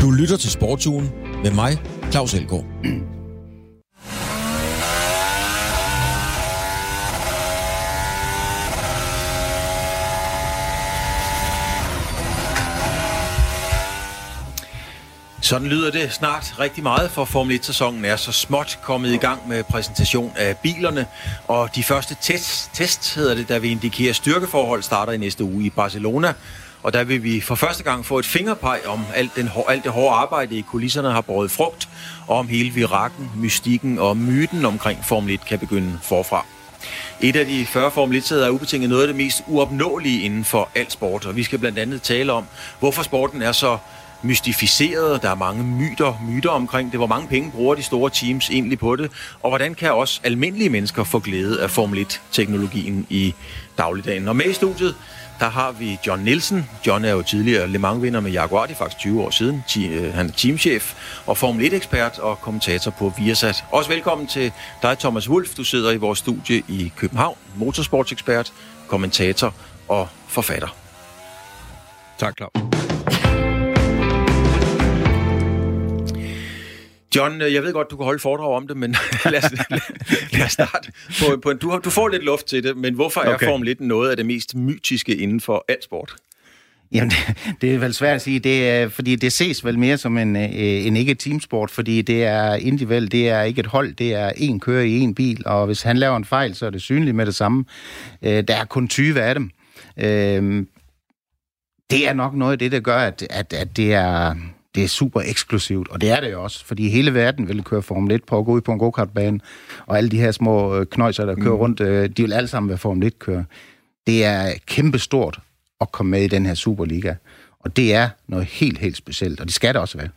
Du lytter til Sportsugen med mig, Claus Elgaard. Sådan lyder det snart rigtig meget, for Formel 1-sæsonen er så småt kommet i gang med præsentation af bilerne. Og de første test, test hedder det, der vil indikere styrkeforhold, starter i næste uge i Barcelona. Og der vil vi for første gang få et fingerpeg om alt, den, alt det hårde arbejde i kulisserne har båret frugt, og om hele virakken, mystikken og myten omkring Formel 1 kan begynde forfra. Et af de 40 Formel 1 er ubetinget noget af det mest uopnåelige inden for al sport, og vi skal blandt andet tale om, hvorfor sporten er så mystificeret. Der er mange myter, myter omkring det. Hvor mange penge bruger de store teams egentlig på det? Og hvordan kan også almindelige mennesker få glæde af Formel 1-teknologien i dagligdagen? Og med i studiet, der har vi John Nielsen. John er jo tidligere Le Mans-vinder med Jaguar, det er faktisk 20 år siden. Øh, han er teamchef og Formel 1-ekspert og kommentator på Viasat. Også velkommen til dig, Thomas Wolf. Du sidder i vores studie i København, motorsportsekspert, kommentator og forfatter. Tak, Claus. John, jeg ved godt, du kan holde foredrag om det, men lad, os, lad, os starte på, på en, du, har, du får lidt luft til det, men hvorfor er okay. Formel 1 noget af det mest mytiske inden for alt sport? Jamen, det, det er vel svært at sige, det er, fordi det ses vel mere som en, øh, en ikke teamsport, fordi det er individuelt, det er ikke et hold, det er en kører i en bil, og hvis han laver en fejl, så er det synligt med det samme. Øh, der er kun 20 af dem. Øh, det er nok noget af det, der gør, at, at, at det er det er super eksklusivt, og det er det jo også, fordi hele verden vil køre Formel 1 på at gå ud på en go-kartbane, og alle de her små øh, knøjser, der kører mm. rundt, øh, de vil alle sammen være Formel 1-kører. Det er kæmpestort at komme med i den her Superliga, og det er noget helt, helt specielt, og det skal det også være.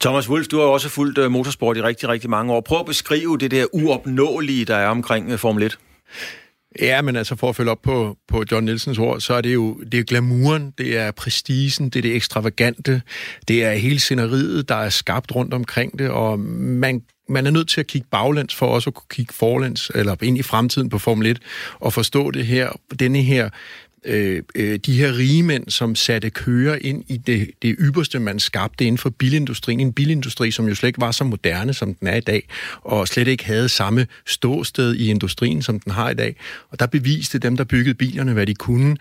Thomas Wolf, du har også fulgt øh, motorsport i rigtig, rigtig mange år. Prøv at beskrive det der uopnåelige, der er omkring Formel 1. Ja, men altså for at følge op på, på John Nielsens ord, så er det jo det er glamouren, det er prestigen, det er det ekstravagante, det er hele sceneriet, der er skabt rundt omkring det, og man man er nødt til at kigge baglæns for også at kunne kigge forlæns, eller ind i fremtiden på Formel 1, og forstå det her, denne her øh, øh, de her rige mænd, som satte kører ind i det, det ypperste, man skabte inden for bilindustrien. En bilindustri, som jo slet ikke var så moderne, som den er i dag, og slet ikke havde samme ståsted i industrien, som den har i dag. Og der beviste dem, der byggede bilerne, hvad de kunne.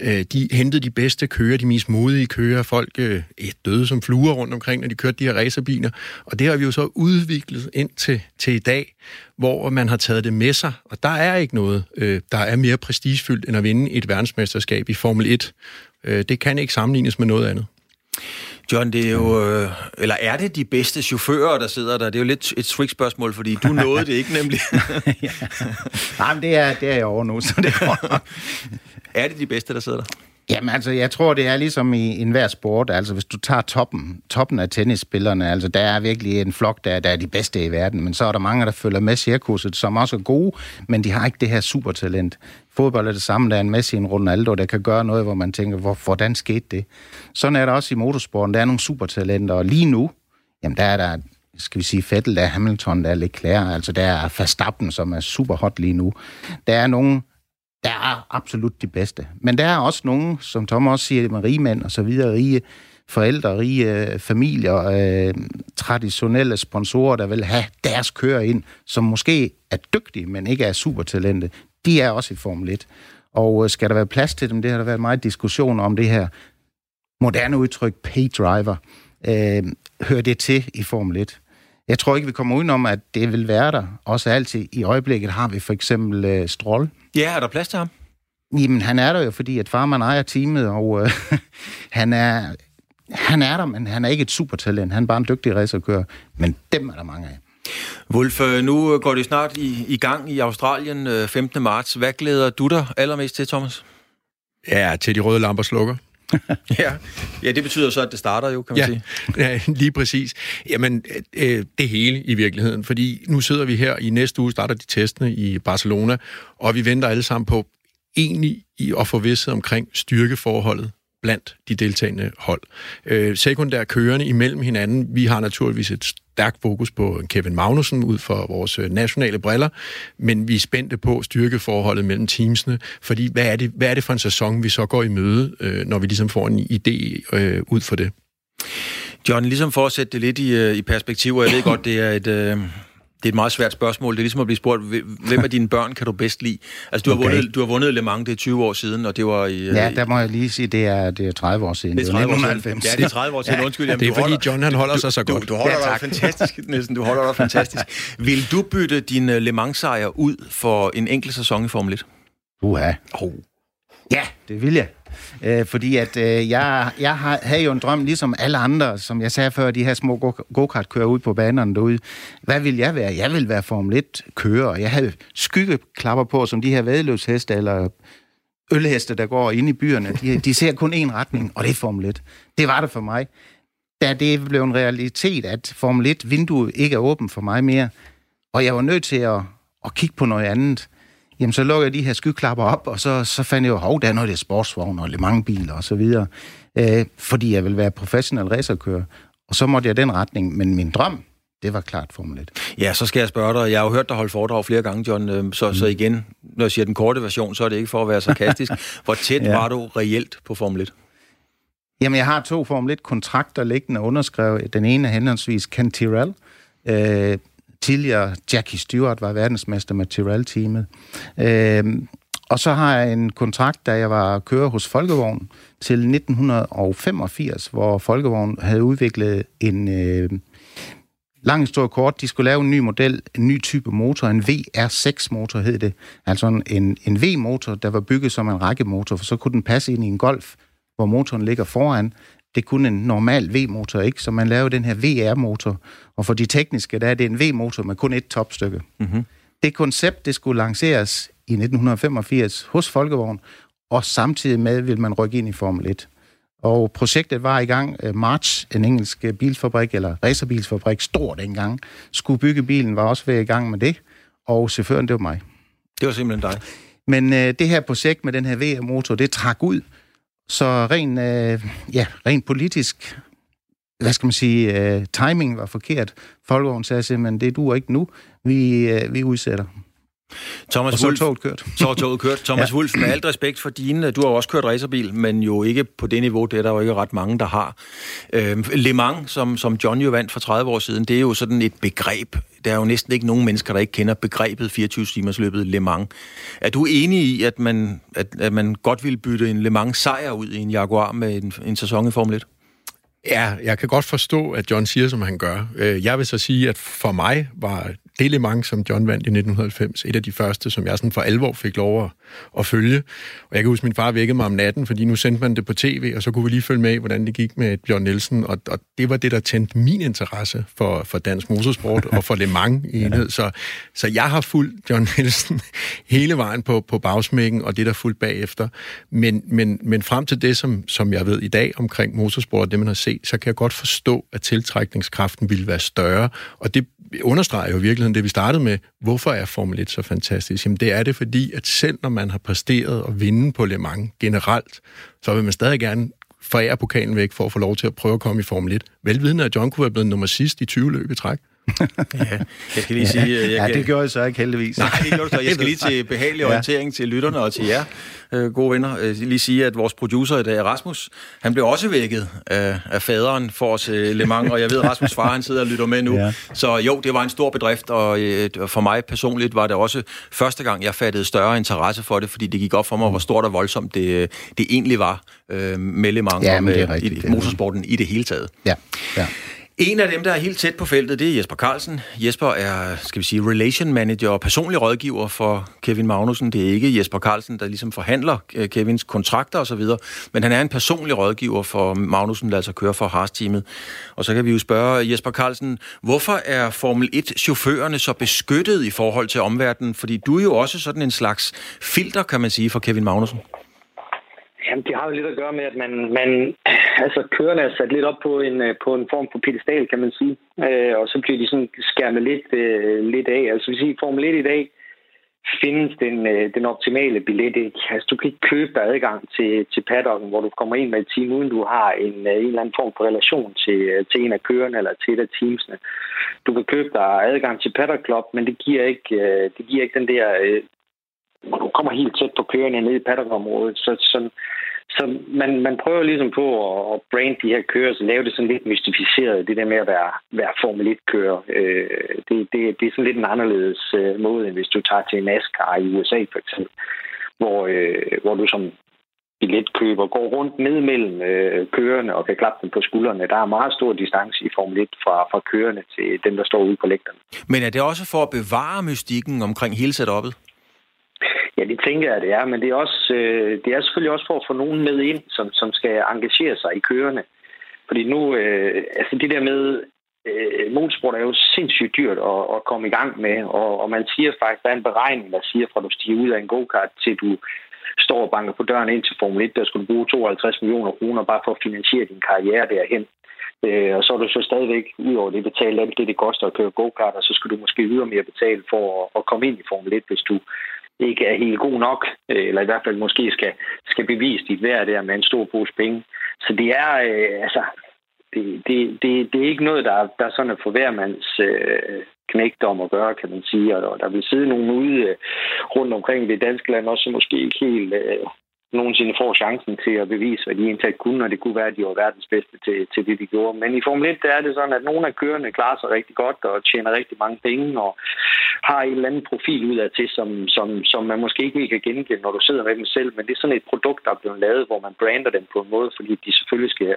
Øh, de hentede de bedste kører, de mest modige kører. Folk øh, døde som fluer rundt omkring, når de kørte de her racerbiler. Og det har vi jo så udviklet ind til, til i dag, hvor man har taget det med sig. Og der er ikke noget, øh, der er mere prestigefyldt end at vinde et verdensmesterskab i Formel 1. Øh, det kan ikke sammenlignes med noget andet. John, det er jo, øh, eller er det de bedste chauffører, der sidder der? Det er jo lidt et trick-spørgsmål, fordi du nåede det ikke nemlig. ja. Nej, men det er, det er jeg over nu, så det er Er det de bedste, der sidder der? Jamen altså, jeg tror, det er ligesom i enhver sport. Altså, hvis du tager toppen, toppen af tennisspillerne, altså, der er virkelig en flok, der, der er de bedste i verden. Men så er der mange, der følger med cirkuset, som også er gode, men de har ikke det her supertalent. Fodbold er det samme, der er en Messi, en Ronaldo, der kan gøre noget, hvor man tænker, hvor, hvordan skete det? Sådan er der også i motorsporten. Der er nogle supertalenter, og lige nu, jamen der er der skal vi sige, Fettel, der er Hamilton, der er Leclerc, altså der er Verstappen, som er super hot lige nu. Der er nogen, der er absolut de bedste. Men der er også nogen, som Tom også siger, med rige mænd og så videre, rige forældre, rige øh, familier, øh, traditionelle sponsorer, der vil have deres kører ind, som måske er dygtige, men ikke er supertalente. De er også i Formel 1. Og øh, skal der være plads til dem? Det har der været meget diskussion om det her moderne udtryk, pay driver. Øh, hører det til i Formel 1? Jeg tror ikke, vi kommer udenom, at det vil være der. Også altid i øjeblikket har vi for eksempel øh, Stroll. Ja, er der plads til ham? Jamen, han er der jo, fordi at farmand ejer teamet, og øh, han er... Han er der, men han er ikke et supertalent. Han er bare en dygtig racerkører. Men dem er der mange af. Wolf, øh, nu går det snart i, i gang i Australien 15. Øh, marts. Hvad glæder du dig allermest til, Thomas? Ja, til de røde lamper slukker. ja. ja, det betyder så, at det starter jo, kan man ja, sige. Ja, lige præcis. Jamen, øh, det hele i virkeligheden, fordi nu sidder vi her, i næste uge starter de testene i Barcelona, og vi venter alle sammen på egentlig at få vidsthed omkring styrkeforholdet blandt de deltagende hold. Øh, sekundær kørende imellem hinanden. Vi har naturligvis et stærkt fokus på Kevin Magnussen ud for vores øh, nationale briller, men vi er spændte på styrkeforholdet mellem teamsene, fordi hvad er det, hvad er det for en sæson, vi så går i møde, øh, når vi ligesom får en idé øh, ud for det? John, ligesom for at sætte det lidt i, øh, i perspektiv, og jeg ved godt, det er et... Øh det er et meget svært spørgsmål. Det er ligesom at blive spurgt, hvem af dine børn kan du bedst lide? Altså, du har, okay. vundet, du har vundet Le Mans, det er 20 år siden, og det var i... Ja, der må jeg lige sige, det er, det er 30 år siden. Det er 30 år siden. Ja, det er 30 år siden, ja. undskyld. Jamen, det er fordi holder, John, han holder sig så godt. Du, du holder ja, dig fantastisk, næsten. Du holder dig fantastisk. Vil du bytte din Le Mans-sejr ud for en enkelt sæson i Formel 1? Uha. Oh. Ja, det vil jeg. Øh, fordi at øh, jeg, jeg har, havde jo en drøm, ligesom alle andre, som jeg sagde før, de her små go-kart kører ud på banerne derude. Hvad vil jeg være? Jeg vil være Formel 1-kører. Jeg havde skyggeklapper på, som de her vædeløsheste eller ølheste, der går ind i byerne. De, de ser kun én retning, og det er Formel 1. Det var det for mig. Da det blev en realitet, at Formel 1-vinduet ikke er åbent for mig mere, og jeg var nødt til at, at kigge på noget andet, jamen så lukker jeg de her skyklapper op, og så, så fandt jeg jo, hov, der er noget der sportsvogn og Le Mans-biler og så videre, øh, fordi jeg vil være professionel racerkører. Og så måtte jeg den retning, men min drøm, det var klart Formel 1. Ja, så skal jeg spørge dig. Jeg har jo hørt dig holde foredrag flere gange, John, øh, så, mm. så igen, når jeg siger den korte version, så er det ikke for at være sarkastisk. Hvor tæt ja. var du reelt på Formel 1? Jamen, jeg har to Formel 1-kontrakter liggende underskrevet. Den ene er henholdsvis Ken Tyrrell, øh, tidligere Jackie Stewart var verdensmester med Tyrrell-teamet. Øhm, og så har jeg en kontrakt, da jeg var kører hos Folkevogn til 1985, hvor Folkevogn havde udviklet en øh, lang historie kort. De skulle lave en ny model, en ny type motor, en VR6-motor hed det. Altså en, en V-motor, der var bygget som en rækkemotor, for så kunne den passe ind i en Golf, hvor motoren ligger foran. Det kunne en normal V-motor ikke, så man lavede den her VR-motor. Og for de tekniske, der er det en V-motor med kun et topstykke. Mm-hmm. Det koncept, det skulle lanceres i 1985 hos Folkevogn, og samtidig med vil man rykke ind i Formel 1. Og projektet var i gang. Øh, March, en engelsk bilfabrik, eller racerbilsfabrik, stor dengang, skulle bygge bilen, var også ved i gang med det. Og chaufføren, det var mig. Det var simpelthen dig. Men øh, det her projekt med den her VR-motor, det trak ud, så ren, øh, ja, rent politisk, hvad skal man sige, øh, timing var forkert. Folkevogn sagde simpelthen, det duer ikke nu, vi, øh, vi udsætter. Thomas og så Wolf, toget kørt. Så er toget kørt. Thomas ja. Wulf, med alt respekt for dine, du har jo også kørt racerbil, men jo ikke på det niveau, det er der jo ikke ret mange, der har. Øh, Le Mans, som, som John jo vandt for 30 år siden, det er jo sådan et begreb. Der er jo næsten ikke nogen mennesker, der ikke kender begrebet 24 timers løbet Le Mans. Er du enig i, at man, at, at man godt ville bytte en Le Mans sejr ud i en Jaguar med en, en sæson i Formel 1? Ja, jeg kan godt forstå, at John siger, som han gør. Øh, jeg vil så sige, at for mig var det Le Mans, som John vandt i 1990, et af de første, som jeg sådan for alvor fik lov at, at følge. Og jeg kan huske, at min far vækkede mig om natten, fordi nu sendte man det på tv, og så kunne vi lige følge med, hvordan det gik med Bjørn Nielsen. Og, og det var det, der tændte min interesse for, for dansk motorsport og for Le Mans i enhed. Så, så jeg har fulgt John Nielsen hele vejen på, på bagsmækken, og det, der fuldt bagefter. Men, men, men frem til det, som, som jeg ved i dag omkring motorsport og det, man har set, så kan jeg godt forstå, at tiltrækningskraften ville være større. Og det understreger jo i virkeligheden det, vi startede med. Hvorfor er Formel 1 så fantastisk? Jamen det er det, fordi at selv når man har præsteret og vinde på Le Mans generelt, så vil man stadig gerne forære pokalen væk for at få lov til at prøve at komme i Formel 1. Velvidende, at John kunne være blevet nummer sidst i 20 løb i træk ja, jeg skal lige sige... Jeg ja, kan... det gjorde jeg så ikke heldigvis. Nej, det gjorde du så. Jeg skal lige til behagelig orientering ja. til lytterne og til jer, øh, gode venner. Skal lige sige, at vores producer i dag, Rasmus, han blev også vækket af, af faderen for os Le Mans, og jeg ved, at Rasmus' far, han sidder og lytter med nu. Ja. Så jo, det var en stor bedrift, og øh, for mig personligt var det også første gang, jeg fattede større interesse for det, fordi det gik op for mig, hvor stort og voldsomt det, det egentlig var øh, med Le Mans ja, og med rigtigt, i, motorsporten i det hele taget. Ja, ja. En af dem, der er helt tæt på feltet, det er Jesper Carlsen. Jesper er, skal vi sige, relation manager og personlig rådgiver for Kevin Magnussen. Det er ikke Jesper Carlsen, der ligesom forhandler øh, Kevins kontrakter osv., men han er en personlig rådgiver for Magnussen, der altså kører for Haas-teamet. Og så kan vi jo spørge Jesper Carlsen, hvorfor er Formel 1-chaufførerne så beskyttet i forhold til omverdenen? Fordi du er jo også sådan en slags filter, kan man sige, for Kevin Magnussen. Jamen, det har jo lidt at gøre med, at man, man altså, kørerne er sat lidt op på en, øh, på en form for pedestal, kan man sige. Øh, og så bliver de sådan skærmet lidt, øh, lidt af. Altså, hvis I Formel 1 i dag, findes den, øh, den optimale billet ikke. Altså, du kan ikke købe dig adgang til, til paddocken, hvor du kommer ind med et team, uden du har en, øh, en eller anden form for relation til, øh, til en af kørerne eller til et af teamsene. Du kan købe dig adgang til paddock club, men det giver ikke, øh, det giver ikke den der hvor du kommer helt tæt på kørende ned i paddockområdet. Så, så så man, man prøver ligesom på at, at brande de her kører, så lave det sådan lidt mystificeret, det der med at være, være Formel 1-kører. Øh, det, det, det er sådan lidt en anderledes øh, måde, end hvis du tager til NASCAR i USA for eksempel, hvor, øh, hvor du som billetkøber går rundt ned mellem øh, kørerne og kan klappe dem på skuldrene. Der er meget stor distance i Formel 1 fra, fra kørerne til dem, der står ude på lægterne. Men er det også for at bevare mystikken omkring hele setupet? Ja, det tænker jeg, det er, men det er, også, øh, det er selvfølgelig også for at få nogen med ind, som, som skal engagere sig i kørende. Fordi nu, øh, altså det der med, øh, motorsport er jo sindssygt dyrt at, at komme i gang med, og, og man siger faktisk, der er en beregning, der siger, fra du stiger ud af en go-kart, til du står og banker på døren ind til Formel 1, der skulle du bruge 52 millioner kroner bare for at finansiere din karriere derhen. Øh, og så er du så stadigvæk, ud over det, betalt alt det, det koster at køre go-kart, og så skal du måske ydermere betale for at, at komme ind i Formel 1, hvis du ikke er helt god nok, øh, eller i hvert fald måske skal, skal bevise dit værd der med en stor pose penge. Så det er, øh, altså, det, det, det, det er ikke noget, der, der sådan at få hver mands øh, knægdom at gøre, kan man sige. Og der vil sidde nogen ude øh, rundt omkring det danske land, også måske ikke helt øh, nogensinde får chancen til at bevise, hvad de egentlig kunne, og det kunne være, at de var verdens bedste til, til det, de gjorde. Men i Formel 1 der er det sådan, at nogle af kørende klarer sig rigtig godt og tjener rigtig mange penge og har en eller anden profil ud af til, som, som, som man måske ikke kan genkende, når du sidder med dem selv. Men det er sådan et produkt, der er blevet lavet, hvor man brander dem på en måde, fordi de selvfølgelig skal,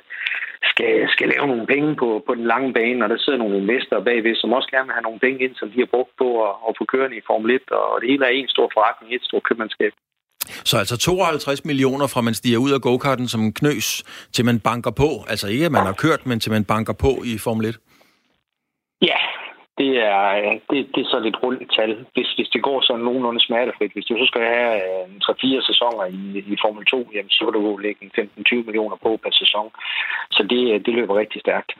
skal, skal lave nogle penge på, på den lange bane, og der sidder nogle investorer bagved, som også gerne vil have nogle penge ind, som de har brugt på at, at få kørende i Formel 1, og det hele er en stor forretning, et stort købmandskab. Så altså 52 millioner fra man stiger ud af go-karten som en knøs, til man banker på. Altså ikke, at man har kørt, men til man banker på i Formel 1. Ja, det er, det, det er så lidt rundt tal. Hvis, hvis det går sådan nogenlunde smertefrit, hvis du så skal have øh, en 3-4 sæsoner i, i Formel 2, jamen, så kan du lægge 15-20 millioner på per sæson. Så det, øh, det løber rigtig stærkt.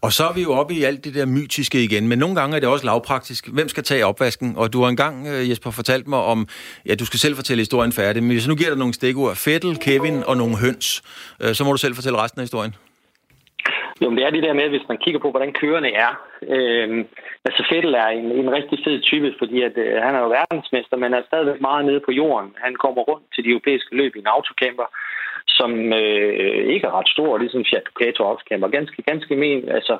Og så er vi jo oppe i alt det der mytiske igen, men nogle gange er det også lavpraktisk. Hvem skal tage opvasken? Og du har engang, øh, Jesper, fortalt mig om, ja, du skal selv fortælle historien færdig, men hvis nu giver dig nogle stikord, Fettel, Kevin og nogle høns, øh, så må du selv fortælle resten af historien. Jo, men det er det der med, hvis man kigger på, hvordan kørende er. Øh, altså Fettel er en, en rigtig fed type, fordi at, øh, han er jo verdensmester, men er stadigvæk meget nede på jorden. Han kommer rundt til de europæiske løb i en autocamper som øh, ikke er ret stor, ligesom Fiat Ducato også kan, ganske, ganske men, altså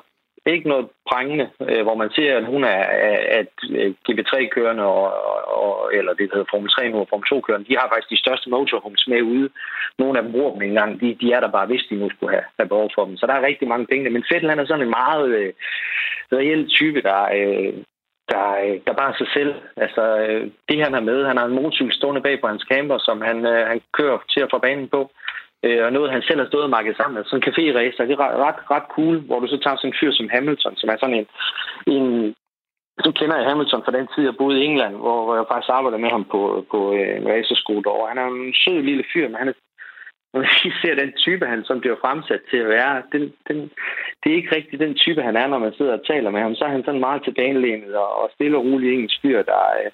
ikke noget prængende, øh, hvor man ser, at hun er at øh, GB3-kørende, og, og, eller det hedder Formel 3 nu, og Formel 2-kørende, de har faktisk de største motorhomes med ude. Nogle af dem bruger dem ikke engang. De, de er der bare, hvis de nu skulle have, have behov for dem. Så der er rigtig mange penge. Men Fettel, han er sådan en meget øh, reel type, der, øh, der, øh, der bare er sig selv. Altså, øh, det han har med, han har en motorcykel stående bag på hans camper, som han, øh, han kører til at få banen på øh, Øh, og noget, han selv har stået og makket sammen. med. sådan en café-racer, det er ret, ret, cool, hvor du så tager sådan en fyr som Hamilton, som er sådan en, en så kender jeg Hamilton fra den tid, jeg boede i England, hvor, hvor jeg faktisk arbejdede med ham på, på øh, en racerskole derovre. Han er en sød lille fyr, men han er når man ser den type, han som bliver fremsat til at være, den, den, det er ikke rigtig den type, han er, når man sidder og taler med ham. Så er han sådan meget tilbagelænet og, og stille og rolig engelsk fyr, der, øh,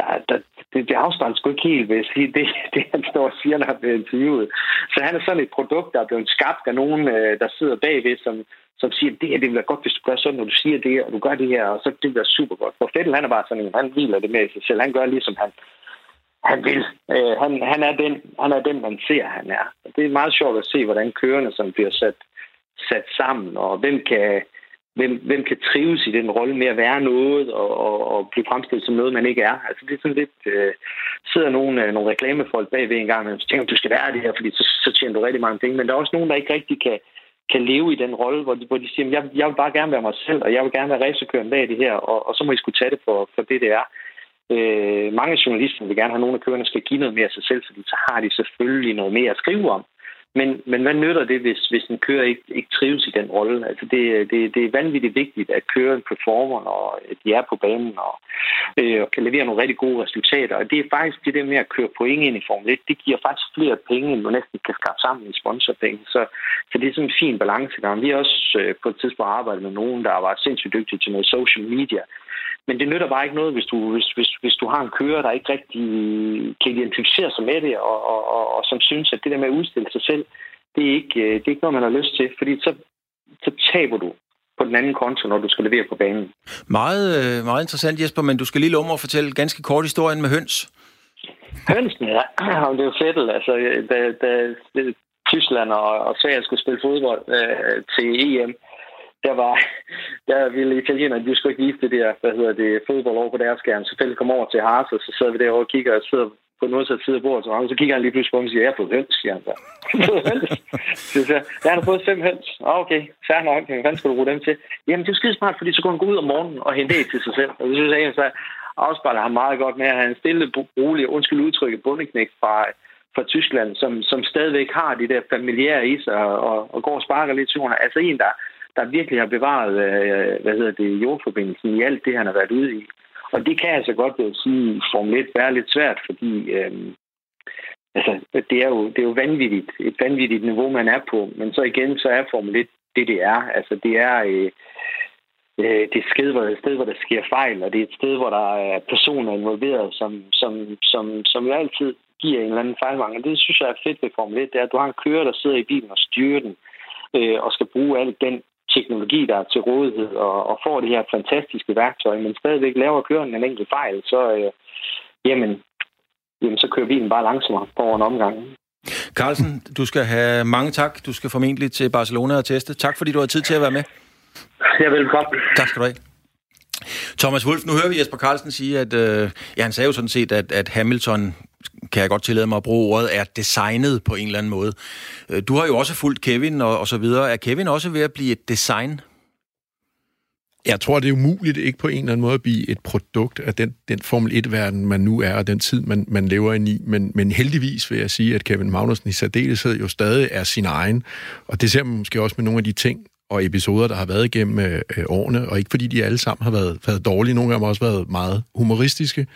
der, der, det, det afspejler sgu ikke helt, vil jeg sige, det, det han står og siger, når han bliver interviewet. Så han er sådan et produkt, der er blevet skabt af nogen, øh, der sidder bagved, som, som siger, det her det vil være godt, hvis du gør sådan, når du siger det, og du gør det her, og så det vil være super godt. For Fettel, han er bare sådan en, han hviler det med sig selv. Han gør ligesom han, han vil. Øh, han, han, er den, han er den, man ser, han er. Det er meget sjovt at se, hvordan kørende som bliver sat, sat sammen, og hvem kan, hvem, hvem kan trives i den rolle med at være noget og, og, og blive fremstillet som noget, man ikke er. Altså det er sådan lidt, øh, sidder nogle, øh, nogle reklamefolk bagved en gang, og tænker, du skal være det her, fordi så, så tjener du rigtig mange penge. Men der er også nogen, der ikke rigtig kan, kan leve i den rolle, hvor de, hvor de siger, jeg, jeg vil bare gerne være mig selv, og jeg vil gerne være racerkøren bag det her, og, og så må I skulle tage det for, for det, det er. Øh, mange journalister vil gerne have, nogen af kørerne skal give noget mere af sig selv, fordi så har de selvfølgelig noget mere at skrive om. Men, men hvad nytter det, hvis, hvis en kører ikke, ikke trives i den rolle? Altså det, det, det er vanvittigt vigtigt, at køren performer, og at de er på banen og, øh, og kan levere nogle rigtig gode resultater. Og det er faktisk det der med at køre point ind i Formel 1, det giver faktisk flere penge, end du næsten kan skaffe sammen i sponsorpenge. Så, så det er sådan en fin balance. Vi har også øh, på et tidspunkt arbejdet med nogen, der var sindssygt dygtige til noget social media Men det nytter bare ikke noget, hvis du, hvis, hvis, hvis du har en kører, der ikke rigtig kan identificere sig med det, og, og, og, og som synes, at det der med at udstille sig selv, det er ikke, det er ikke noget, man har lyst til, fordi så, så taber du på den anden konto, når du skal levere på banen. Meget, øh, meget interessant, Jesper, men du skal lige mig at fortælle ganske kort historien med høns. Hønsen, ja. Det er jo fedt, altså, da, da Tyskland og, og Sverige skulle spille fodbold øh, til EM, der var, der ville italienerne, de skulle ikke vise det der, hvad hedder det, fodbold over på deres skærm. Så Fælde kom over til Hars, og så sidder vi derovre og kigger og sidder på den modsatte side af bordet, så, så kigger han lige pludselig på mig og siger, jeg har fået høns, siger han så. så siger, jeg har fået fem høns. Ah, okay, fair nok, hvad skal du bruge dem til? Jamen, det er skide smart, fordi så går han gå ud om morgenen og hente det til sig selv. Og det synes jeg, så afspejler ham meget godt med, at han stille, rolig, undskyld udtrykket, bundeknægt fra, fra Tyskland, som, som stadigvæk har de der familiære i sig og, og, og går og sparker lidt til Altså en, der, der virkelig har bevaret øh, hvad hedder det, jordforbindelsen i alt det, han har været ude i. Og det kan altså godt vil sige i Formel 1 være lidt svært, fordi øh, altså, det, er jo, det er jo vanvittigt, et vanvittigt niveau, man er på. Men så igen, så er Formel 1 det, det er. Altså, det er... Øh, øh, det er et sted, hvor, et sted, hvor der sker fejl, og det er et sted, hvor der er personer involveret, som, som, som, som jo altid giver en eller anden fejlmangel. Det synes jeg er fedt ved Formel 1, det er, at du har en kører, der sidder i bilen og styrer den, øh, og skal bruge al den teknologi, der er til rådighed, og, og får det her fantastiske værktøj, men stadigvæk laver køren en enkelt fejl, så, øh, jamen, jamen, så kører bilen bare langsommere over en omgang. Carlsen, du skal have mange tak. Du skal formentlig til Barcelona og teste. Tak fordi du har tid til at være med. Ja, velkommen. Tak skal du have. Thomas Wolf, nu hører vi Jesper Carlsen sige, at øh, ja, han sagde jo sådan set, at, at Hamilton, kan jeg godt tillade mig at bruge ordet, er designet på en eller anden måde. Øh, du har jo også fulgt Kevin og, og så videre. Er Kevin også ved at blive et design? Jeg tror, det er umuligt ikke på en eller anden måde at blive et produkt af den, den Formel 1-verden, man nu er, og den tid, man, man lever ind i. Men, men heldigvis vil jeg sige, at Kevin Magnussen i særdeleshed jo stadig er sin egen. Og det ser man måske også med nogle af de ting, og episoder, der har været igennem øh, øh, årene, og ikke fordi de alle sammen har været, været dårlige, nogle af dem har også været meget humoristiske,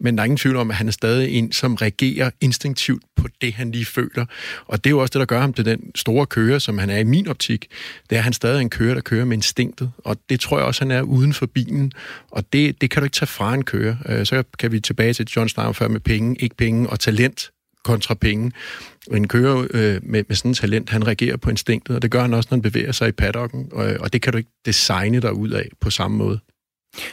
men der er ingen tvivl om, at han er stadig en, som reagerer instinktivt på det, han lige føler. Og det er jo også det, der gør ham til den store kører, som han er i min optik. Det er, at han stadig er en kører, der kører med instinktet, og det tror jeg også, han er uden for bilen, og det, det kan du ikke tage fra en kører. Øh, så kan vi tilbage til John Steiner før med penge, ikke penge og talent kontra penge. En kører øh, med, med sådan en talent, han reagerer på instinktet, og det gør han også, når han bevæger sig i paddocken, og, og det kan du ikke designe dig ud af på samme måde.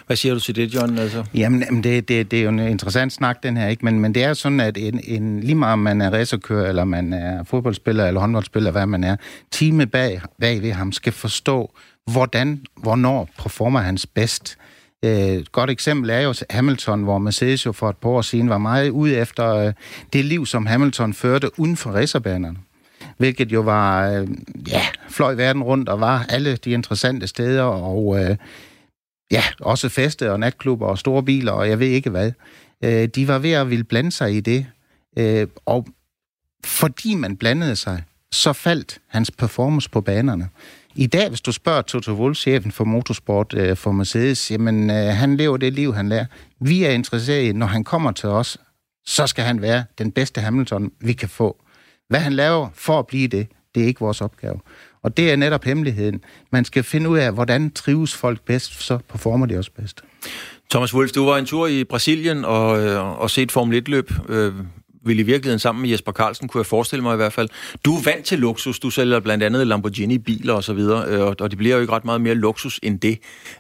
Hvad siger du til det, John? Altså? Jamen, det, det, det er jo en interessant snak, den her, ikke? Men, men det er sådan, at en, en, lige meget om man er racerkører, eller man er fodboldspiller, eller håndboldspiller, hvad man er, teamet bag, bag ved ham skal forstå, hvordan, hvornår performer hans bedst. Øh, et godt eksempel er jo Hamilton, hvor Mercedes jo for et par år siden var meget ude efter øh, det liv, som Hamilton førte uden for racerbanerne. Hvilket jo var, øh, ja, fløj verden rundt og var alle de interessante steder, og øh, ja, også feste og natklubber og store biler, og jeg ved ikke hvad. De var ved at ville blande sig i det, og fordi man blandede sig, så faldt hans performance på banerne. I dag, hvis du spørger Toto Wolff, chefen for motorsport øh, for Mercedes, jamen øh, han lever det liv, han lærer. Vi er interesserede i, når han kommer til os, så skal han være den bedste Hamilton, vi kan få. Hvad han laver for at blive det, det er ikke vores opgave. Og det er netop hemmeligheden. Man skal finde ud af, hvordan trives folk bedst, så performer de også bedst. Thomas Wolf, du var en tur i Brasilien og, øh, og set Formel 1-løb. Vil i virkeligheden sammen med Jesper Carlsen, kunne jeg forestille mig i hvert fald. Du er vant til luksus. Du sælger blandt andet Lamborghini-biler og så videre, øh, og, og det bliver jo ikke ret meget mere luksus end det.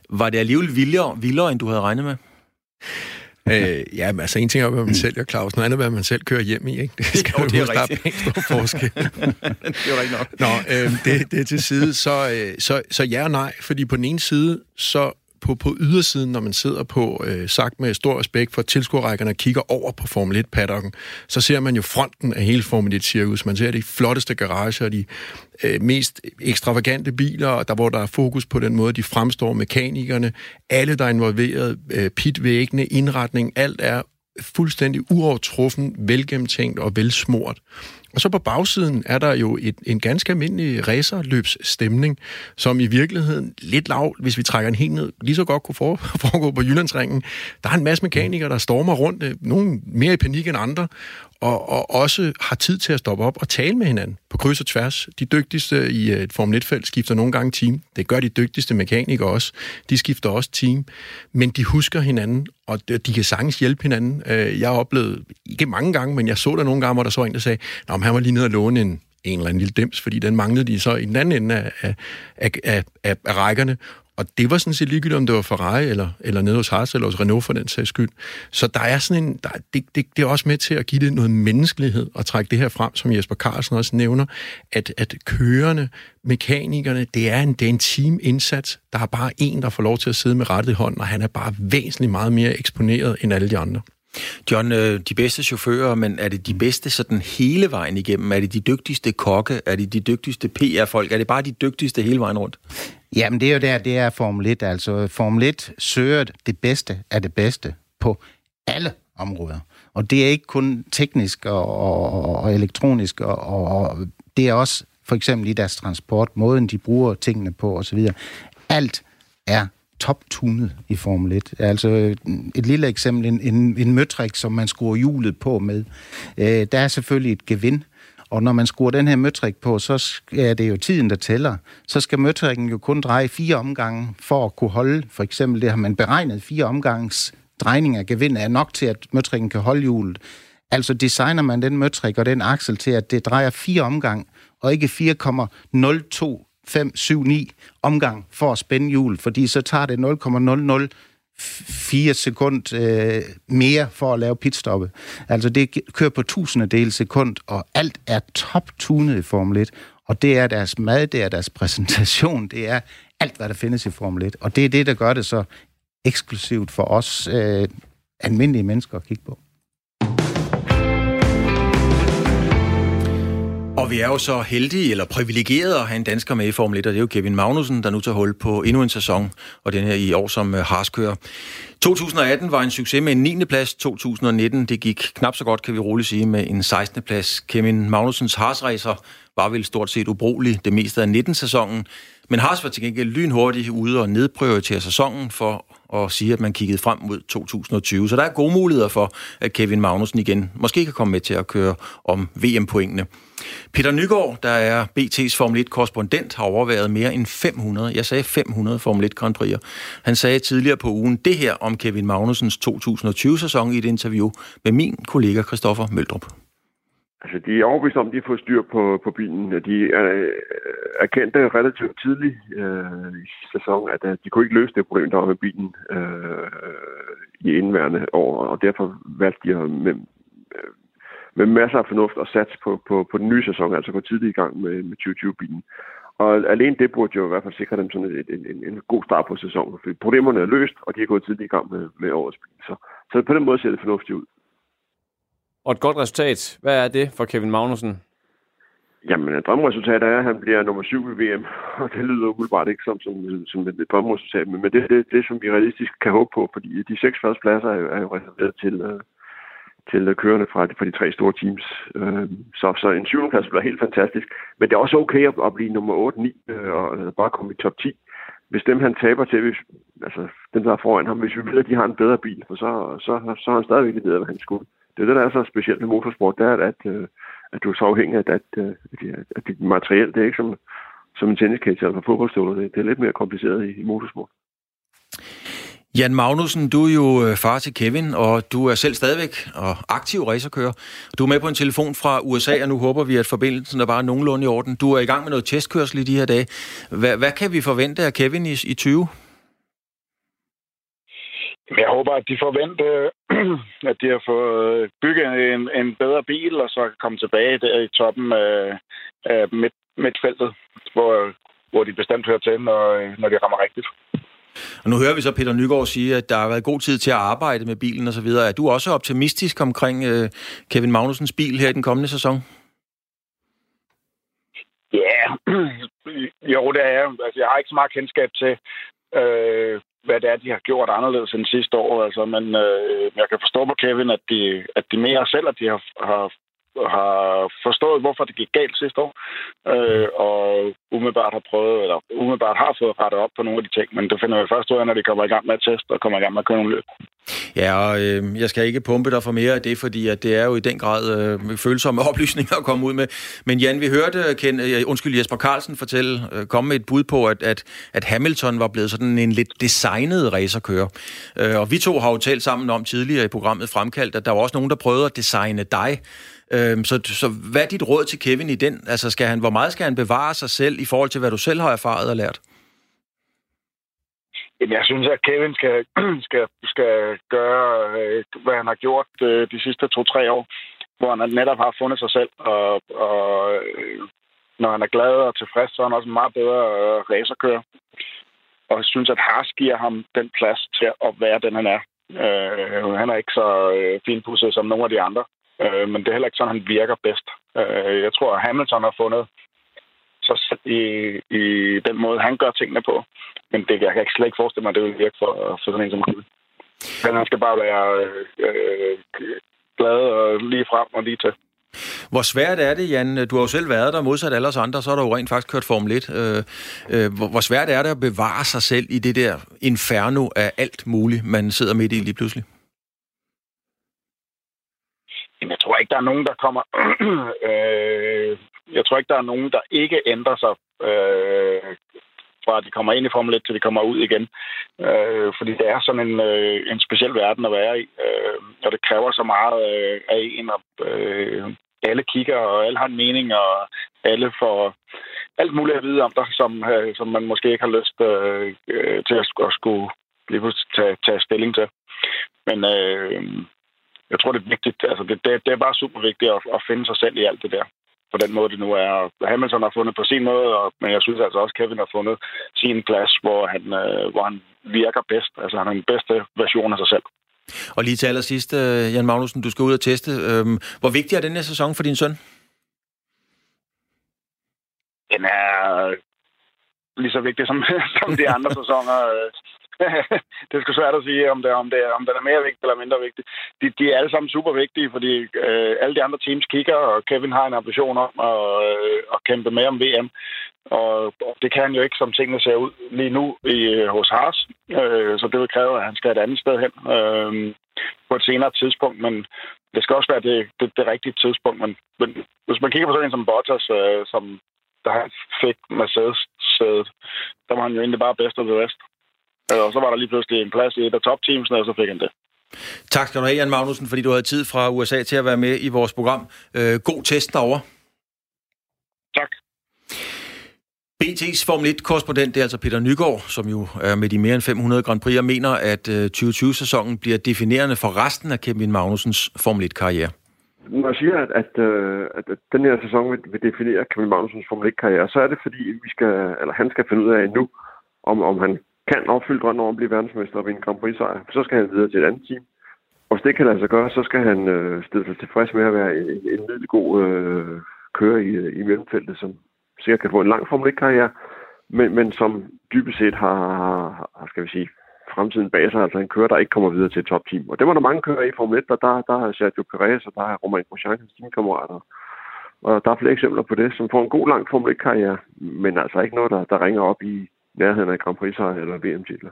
Var det alligevel vildere, vildere end du havde regnet med? øh, ja, men altså en ting er, hvad man sælger, Claus. Noget andet hvad man selv kører hjem i, ikke? Det skal jo, det er der er stor forskel. det er rigtigt nok. Nå, øh, det, det er til side. Så, øh, så, så ja og nej, fordi på den ene side, så på, på ydersiden, når man sidder på, øh, sagt med stor respekt for tilskuerrækkerne og kigger over på Formel 1-paddocken, så ser man jo fronten af hele Formel 1-cirkus. Man ser de flotteste garager, de øh, mest ekstravagante biler, der hvor der er fokus på den måde, de fremstår mekanikerne, alle, der er involveret, øh, pitvæggene, indretning, alt er fuldstændig uovertruffen, velgennemtænkt og velsmurt. Og så på bagsiden er der jo et, en ganske almindelig racerløbsstemning, som i virkeligheden lidt lav, hvis vi trækker en helt ned, lige så godt kunne foregå på Jyllandsringen. Der er en masse mekanikere, der stormer rundt, øh, nogle mere i panik end andre, og, og også har tid til at stoppe op og tale med hinanden på kryds og tværs. De dygtigste i øh, et Formel 1-felt skifter nogle gange team. Det gør de dygtigste mekanikere også. De skifter også team, men de husker hinanden, og de kan sagtens hjælpe hinanden. Øh, jeg har oplevet, ikke mange gange, men jeg så der nogle gange, hvor der så en, der sagde, men han var lige nede og låne en, en eller anden lille dims, fordi den manglede de så i den anden ende af, af, af, af, af rækkerne, og det var sådan set ligegyldigt, om det var Ferrari eller, eller nede hos Haas eller hos Renault for den sags skyld. Så der er sådan en, der, det, det, det er også med til at give det noget menneskelighed og trække det her frem, som Jesper Carlsen også nævner, at, at kørerne, mekanikerne, det er en, det er en teamindsats. Der er bare en, der får lov til at sidde med rettet hånd, og han er bare væsentligt meget mere eksponeret end alle de andre. John, øh, de bedste chauffører, men er det de bedste sådan hele vejen igennem? Er det de dygtigste kokke? Er det de dygtigste PR-folk? Er det bare de dygtigste hele vejen rundt? Jamen, det er jo der, det er Formel 1. Altså, Formel 1 søger det bedste af det bedste på alle områder. Og det er ikke kun teknisk og, og, og elektronisk, og, og det er også for eksempel i deres transport, måden de bruger tingene på osv. Alt er top-tunet i Formel 1. Altså et lille eksempel, en, en, en møtrik, som man skruer hjulet på med. Øh, der er selvfølgelig et gevind, og når man skruer den her møtrik på, så er det jo tiden, der tæller. Så skal møtrikken jo kun dreje fire omgange for at kunne holde. For eksempel det har man beregnet fire omgangs drejning af gevind er nok til, at møtrikken kan holde hjulet. Altså designer man den møtrik og den aksel til, at det drejer fire omgang, og ikke 4,02579 omgang for at spænde hjul, fordi så tager det 0,00 fire sekund øh, mere for at lave pitstoppe. Altså det kører på tusindedel sekund, og alt er top-tunet i Formel 1. Og det er deres mad, det er deres præsentation, det er alt, hvad der findes i Formel 1. Og det er det, der gør det så eksklusivt for os øh, almindelige mennesker at kigge på. Og vi er jo så heldige eller privilegerede at have en dansker med i Formel 1, og det er jo Kevin Magnussen, der nu tager hul på endnu en sæson, og den her i år som øh, harskører. 2018 var en succes med en 9. plads, 2019 det gik knap så godt, kan vi roligt sige, med en 16. plads. Kevin Magnussens Haas-racer var vel stort set ubrugelig det meste af 19-sæsonen, men Haas var til gengæld lynhurtigt ude og nedprioritere sæsonen for at sige, at man kiggede frem mod 2020. Så der er gode muligheder for, at Kevin Magnussen igen måske kan komme med til at køre om VM-pointene. Peter Nygaard, der er BT's Formel 1-korrespondent, har overværet mere end 500, jeg sagde 500 Formel 1 Grand Prix'er. Han sagde tidligere på ugen det her om Kevin Magnusens 2020-sæson i et interview med min kollega Christoffer Møldrup. Altså, de er overbevist om, at de har fået styr på, på bilen. De er, øh, erkendte øh, relativt tidligt øh, i sæsonen, at øh, de kunne ikke løse det problem, der var med bilen øh, i indværende år, og derfor valgte de at med, med masser af fornuft at satse på, på, på den nye sæson, altså gå tidligt i gang med, med 2020-bilen. Og alene det burde jo i hvert fald sikre dem sådan en, en, en god start på sæsonen, for problemerne er løst, og de er gået tidligt i gang med, med årets bil. Så, så på den måde ser det fornuftigt ud. Og et godt resultat, hvad er det for Kevin Magnussen? Jamen, drømmeresultat er, at han bliver nummer syv i VM, og det lyder umiddelbart ikke som, som, som et drømresultat, men det er det, det, som vi realistisk kan håbe på, fordi de seks første pladser er jo, er jo reserveret til, øh, til øh, kørende fra, fra de tre store teams. Øh, så, så en syvende plads bliver helt fantastisk, men det er også okay at, at blive nummer 8-9 uh, øh, og bare komme i top 10. Hvis dem, han taber til, hvis, altså dem, der er foran ham, hvis vi ved, at de har en bedre bil, for så, så, så har han stadigvæk det bedre, hvad han skulle. Det er det, der er så specielt med motorsport, det er, at, øh, at du er så afhængig af, at, øh, at, at dit materiel, det er ikke som, som en tenniskage eller fodboldstøvler. Det, det er lidt mere kompliceret i, i motorsport. Jan Magnussen, du er jo øh, far til Kevin, og du er selv stadigvæk og aktiv racerkører. Du er med på en telefon fra USA, og nu håber vi, at forbindelsen er bare nogenlunde i orden. Du er i gang med noget testkørsel i de her dage. Hvad, hvad kan vi forvente af Kevin i, i 20? Jeg håber, at de forventer, at de har fået bygget en, en bedre bil, og så komme tilbage der i toppen af, af midt, midtfeltet, hvor, hvor de bestemt hører til, når, når de rammer rigtigt. Og nu hører vi så Peter Nygaard sige, at der har været god tid til at arbejde med bilen osv. Er du også optimistisk omkring øh, Kevin Magnusens bil her i den kommende sæson? Ja, jo, det er jeg. Altså, jeg har ikke så meget kendskab til, øh, hvad det er, de har gjort anderledes end sidste år. Altså, men øh, jeg kan forstå på Kevin, at de, at de mere selv, at de har, har har forstået, hvorfor det gik galt sidste år, øh, og umiddelbart har prøvet, eller umiddelbart har fået rettet op på nogle af de ting, men det finder vi først ud af, når de kommer i gang med at teste og kommer i gang med at køre nogle løb. Ja, og øh, jeg skal ikke pumpe dig for mere af det, fordi at det er jo i den grad øh, følsomme oplysninger at komme ud med. Men Jan, vi hørte øh, Ken, øh, undskyld, Jesper Carlsen fortælle, øh, komme med et bud på, at, at, at Hamilton var blevet sådan en lidt designet racerkører. Øh, og vi to har jo talt sammen om tidligere i programmet Fremkaldt, at der var også nogen, der prøvede at designe dig. Øh, så, så hvad er dit råd til Kevin i den? Altså, skal han, hvor meget skal han bevare sig selv i forhold til, hvad du selv har erfaret og lært? Jamen, jeg synes, at Kevin skal, skal, skal gøre, øh, hvad han har gjort øh, de sidste to-tre år, hvor han netop har fundet sig selv, og, og øh, når han er glad og tilfreds, så er han også en meget bedre racerkører. Og jeg synes, at Haas giver ham den plads til at være den, han er. Øh, han er ikke så øh, finpudset som nogle af de andre, øh, men det er heller ikke sådan, han virker bedst. Øh, jeg tror, at Hamilton har fundet sig selv i, i den måde, han gør tingene på. Men det, jeg kan slet ikke forestille mig, at det vil virke for, for sådan en som Kevin. Men han skal bare være øh, øh, glad og lige frem og lige til. Hvor svært er det, Jan? Du har jo selv været der, modsat alle os andre, så har du jo rent faktisk kørt Formel 1. Øh, øh, hvor svært er det at bevare sig selv i det der inferno af alt muligt, man sidder midt i lige pludselig? Jeg tror ikke, der er nogen, der kommer... øh, jeg tror ikke, der er nogen, der ikke ændrer sig øh, fra at de kommer ind i Formel 1, til de kommer ud igen. Øh, fordi det er sådan en, øh, en speciel verden at være i, øh, og det kræver så meget øh, af en, og øh, alle kigger, og alle har en mening, og alle får alt muligt at vide om dig, som, øh, som man måske ikke har lyst øh, til at, at skulle lige tage, tage stilling til. Men øh, jeg tror, det er vigtigt. Altså, det, det, det er bare super vigtigt at, at finde sig selv i alt det der på den måde, det nu er. Hamilton har fundet på sin måde, og, men jeg synes altså også, Kevin har fundet sin plads, hvor han, øh, hvor han virker bedst. Altså han er den bedste version af sig selv. Og lige til allersidst, øh, Jan Magnussen, du skal ud og teste. Øhm, hvor vigtig er den her sæson for din søn? Den er lige så vigtig som, som de andre sæsoner. det er sgu svært at sige, om, det, om, det, om den er mere vigtig eller mindre vigtig. De, de er alle sammen super vigtige, fordi øh, alle de andre teams kigger, og Kevin har en ambition om at, øh, at kæmpe med om VM. Og, og det kan han jo ikke, som tingene ser ud lige nu i, øh, hos Haas. Øh, så det vil kræve, at han skal et andet sted hen øh, på et senere tidspunkt. Men det skal også være det, det, det rigtige tidspunkt. Men, men hvis man kigger på sådan en som Bottas, øh, som der han fik Mercedes-sædet, der var han jo egentlig bare bedst af det rest. Øh, og så var der lige pludselig en plads i et af topteamsene, og så fik han det. Tak skal du have, Jan Magnussen, fordi du havde tid fra USA til at være med i vores program. Øh, god test derovre. Tak. BT's Formel 1-korrespondent, det er altså Peter Nygaard, som jo er med de mere end 500 Grand Prix, og mener, at 2020-sæsonen øh, bliver definerende for resten af Kevin Magnusens Formel 1-karriere. Når jeg siger, at, at, at, at den her sæson vil, vil definere Kevin Magnusens Formel 1-karriere, så er det fordi, vi skal, eller han skal finde ud af nu, om, om han kan opfylde drømmen om at blive verdensmester og vinde Grand Prix-sejr, så skal han videre til et andet team. Og hvis det kan lade sig gøre, så skal han øh, stille sig tilfreds med at være en, en god øh, kører i, øh, i mellemfeltet, som sikkert kan få en lang Formel 1-karriere, men, men som dybest set har, har, skal vi sige, fremtiden bag sig, altså en kører, der ikke kommer videre til et topteam. Og det var der mange kører i Formel 1, og der, der er Sergio Perez, og der er Romain Grosjean, hans teamkammerater. Og der er flere eksempler på det, som får en god lang Formel 1-karriere, men altså ikke noget, der, der ringer op i, nærheden af Grand Prix eller VM-titler.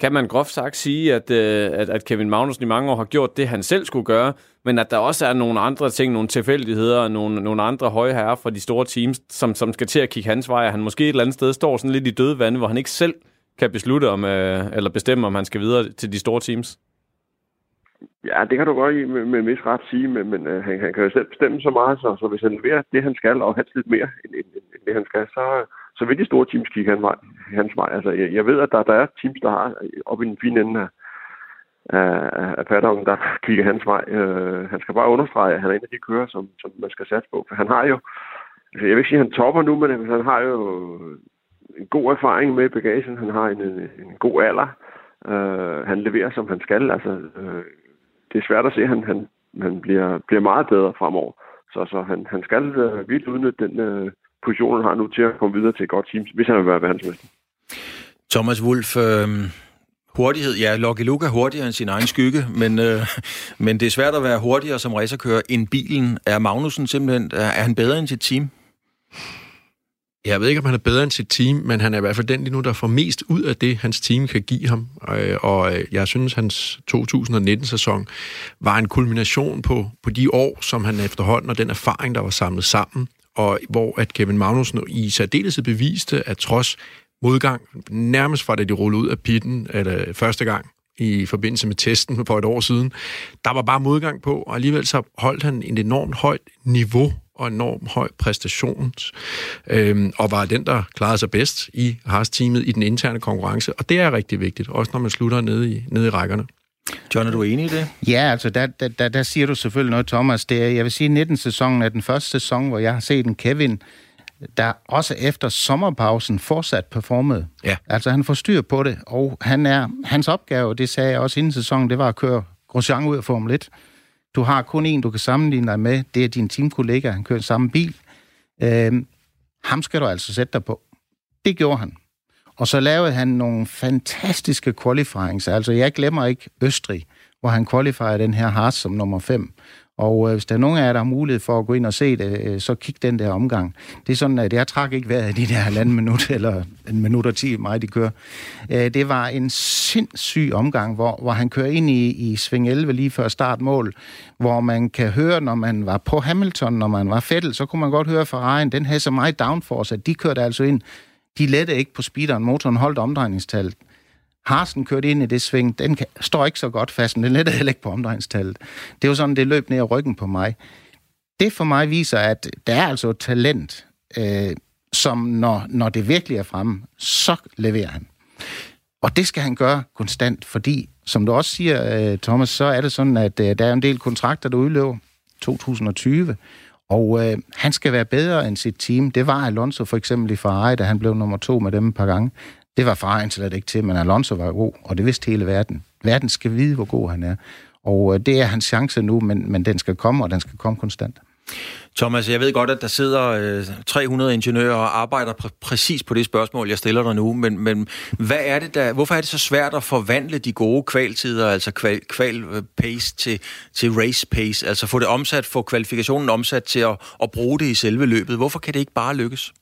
Kan man groft sagt sige, at, øh, at, at Kevin Magnussen i mange år har gjort det, han selv skulle gøre, men at der også er nogle andre ting, nogle tilfældigheder, nogle, nogle andre høje herrer fra de store teams, som, som skal til at kigge hans vej, han måske et eller andet sted står sådan lidt i døde vande, hvor han ikke selv kan beslutte om, øh, eller bestemme, om han skal videre til de store teams? Ja, det kan du godt med, med vis ret sige, men, men uh, han, han kan jo selv bestemme så meget, så, så hvis han leverer det, han skal, og helst lidt mere end, end, end det, han skal, så, så vil de store teams kigge hans vej. Hans vej. Altså, jeg, jeg ved, at der, der er teams, der har op i den fine ende af, af, af paddocken, der kigger hans vej. Uh, han skal bare understrege, at han er en af de kører, som, som man skal satse på. For han har jo, altså, jeg vil ikke sige, at han topper nu, men han har jo en god erfaring med bagagen. Han har en, en, en god alder. Uh, han leverer, som han skal. Altså, uh, det er svært at se, at han, han, han bliver, bliver meget bedre fremover. Så, så han, han skal uh, virkelig udnytte den, uh, position, han har nu til at komme videre til et godt team, hvis han vil være verdensmester. Thomas Wolf, øh, Hurtighed, ja. Lucky Luke er hurtigere end sin egen skygge, men, øh, men det er svært at være hurtigere som racerkører end bilen. Er Magnussen simpelthen, er, er han bedre end sit team? Jeg ved ikke, om han er bedre end sit team, men han er i hvert fald den lige nu, der får mest ud af det, hans team kan give ham. Øh, og øh, jeg synes, hans 2019-sæson var en kulmination på, på de år, som han efterhånden og den erfaring, der var samlet sammen, og hvor at Kevin Magnussen i særdeleshed beviste, at trods modgang, nærmest fra da de rullede ud af pitten, eller første gang, i forbindelse med testen for et år siden. Der var bare modgang på, og alligevel så holdt han en enormt højt niveau og enormt høj præstation, øhm, og var den, der klarede sig bedst i Haas-teamet i den interne konkurrence. Og det er rigtig vigtigt, også når man slutter nede i, nede i rækkerne. John, er du enig i det? Ja, altså, der, der, der, der siger du selvfølgelig noget, Thomas. Det er, jeg vil sige, 19-sæsonen er den første sæson, hvor jeg har set en Kevin, der også efter sommerpausen fortsat performede. Ja. Altså, han får styr på det, og han er, hans opgave, det sagde jeg også inden sæsonen, det var at køre Grosjean ud af Formel 1. Du har kun en, du kan sammenligne dig med. Det er din teamkollega. Han kører samme bil. Øhm, ham skal du altså sætte dig på. Det gjorde han. Og så lavede han nogle fantastiske qualifierings. Altså, jeg glemmer ikke Østrig, hvor han qualifierede den her Haas som nummer 5. Og øh, hvis der er nogen af jer, der har mulighed for at gå ind og se det, øh, så kig den der omgang. Det er sådan, at jeg trak ikke vejret i de der halvanden minut, eller en minut og ti, mig de kører. Øh, det var en sindssyg omgang, hvor, hvor han kører ind i, i sving 11 lige før startmål, hvor man kan høre, når man var på Hamilton, når man var Fettel, så kunne man godt høre Ferrari'en, den havde så meget downforce, at de kørte altså ind. De lette ikke på speederen, motoren holdt omdrejningstallet. Harsen kørte ind i det sving, den kan, står ikke så godt fast, men den letter heller ikke på omdrejningstallet. Det var sådan, det løb ned ad ryggen på mig. Det for mig viser, at der er altså et talent, øh, som når, når det virkelig er fremme, så leverer han. Og det skal han gøre konstant, fordi, som du også siger, øh, Thomas, så er det sådan, at øh, der er en del kontrakter, der udløber 2020, og øh, han skal være bedre end sit team. Det var Alonso for eksempel i Ferrari, da han blev nummer to med dem et par gange. Det var Ferrari slet ikke til, men Alonso var god, og det vidste hele verden. Verden skal vide, hvor god han er. Og øh, det er hans chance nu, men, men den skal komme, og den skal komme konstant. Thomas, jeg ved godt, at der sidder øh, 300 ingeniører og arbejder pr- præcis på det spørgsmål, jeg stiller dig nu, men, men hvad er det der, hvorfor er det så svært at forvandle de gode kvaltider, altså kval, kval øh, pace til, til race pace, altså få det omsat, få kvalifikationen omsat til at, at bruge det i selve løbet? Hvorfor kan det ikke bare lykkes?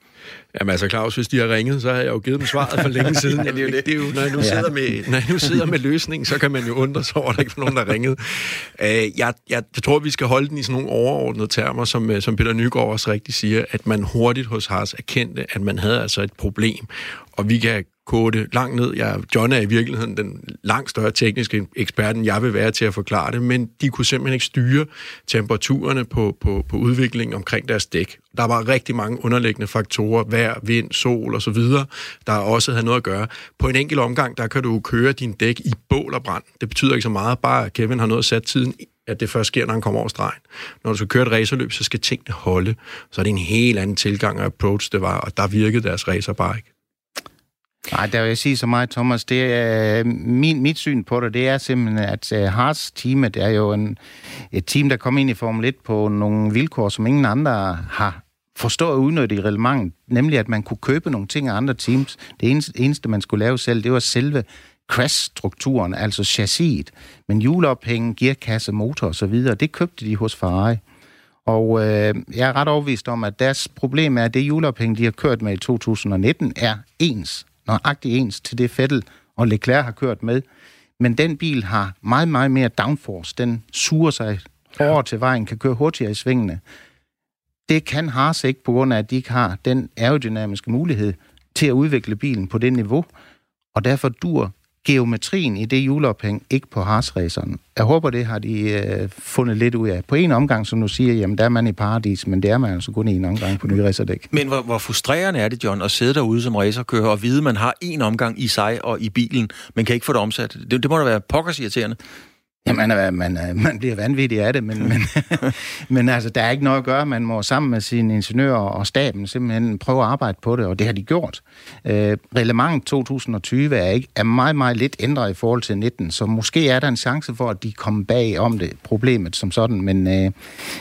Jamen altså, Claus, hvis de har ringet, så har jeg jo givet dem svaret for længe siden. ja, det er jo det. det er jo, når, jeg nu sidder med, når jeg nu sidder med løsningen, så kan man jo undre sig over, at der ikke er nogen, der. Uh, jeg, jeg, jeg tror, vi skal holde den i sådan nogle overordnede termer, som, øh, som Peter Nygaard også rigtig siger, at man hurtigt hos Haas erkendte, at man havde altså et problem. Og vi kan kode langt ned. Jeg, John er i virkeligheden den langt større tekniske ekspert, end jeg vil være til at forklare det, men de kunne simpelthen ikke styre temperaturerne på, på, på udviklingen omkring deres dæk. Der var rigtig mange underliggende faktorer, vejr, vind, sol osv., der også havde noget at gøre. På en enkelt omgang, der kan du køre din dæk i bål og brand. Det betyder ikke så meget, bare at Kevin har noget at sætte tiden at det først sker, når han kommer over stregen. Når du skal køre et racerløb, så skal tingene holde. Så er det en helt anden tilgang og approach, det var, og der virkede deres racer bare ikke. Nej, der vil jeg sige så meget, Thomas. Det er, øh, min, mit syn på det, det er simpelthen, at øh, Haas teamet er jo en, et team, der kom ind i Formel 1 på nogle vilkår, som ingen andre har forstået at udnytte i reglementet, nemlig at man kunne købe nogle ting af andre teams. Det eneste, eneste man skulle lave selv, det var selve crash-strukturen, altså chassiset. Men hjulophænge, gearkasse, motor osv., det købte de hos Ferrari. Og øh, jeg er ret overvist om, at deres problem er, at det hjulophæng, de har kørt med i 2019, er ens nøjagtigt ens til det Fettel og Leclerc har kørt med. Men den bil har meget, meget mere downforce. Den suger sig hårdere til vejen, kan køre hurtigere i svingene. Det kan Haas ikke, på grund af, at de ikke har den aerodynamiske mulighed til at udvikle bilen på det niveau. Og derfor dur geometrien i det hjulophæng ikke på Haas-raceren. Jeg håber, det har de øh, fundet lidt ud af. På en omgang, som du siger, jamen der er man i paradis, men det er man altså kun en omgang på nye racerdæk. Men hvor, hvor frustrerende er det, John, at sidde derude som racerkører og vide, at man har en omgang i sig og i bilen, men kan ikke få det omsat? Det, det må da være pokkers irriterende. Jamen, man, man, bliver vanvittig af det, men, men, men altså, der er ikke noget at gøre. Man må sammen med sine ingeniører og staben simpelthen prøve at arbejde på det, og det har de gjort. Øh, Reglement 2020 er, ikke, er meget, meget lidt ændret i forhold til 19, så måske er der en chance for, at de kommer bag om det, problemet som sådan, men øh,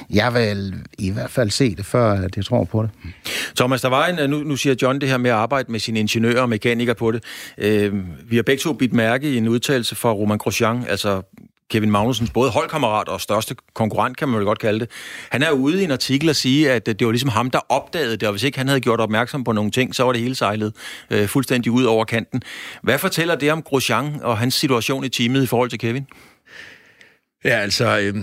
jeg vil i hvert fald se det, før at jeg tror på det. Thomas, der var en, nu, nu siger John det her med at arbejde med sine ingeniører og mekanikere på det. Øh, vi har begge to bidt mærke i en udtalelse fra Roman Grosjean, altså Kevin Magnusens både holdkammerat og største konkurrent, kan man vel godt kalde det. Han er ude i en artikel og sige, at det var ligesom ham, der opdagede det, og hvis ikke han havde gjort opmærksom på nogle ting, så var det hele sejlet øh, fuldstændig ud over kanten. Hvad fortæller det om Grosjean og hans situation i teamet i forhold til Kevin? Ja, altså, øh,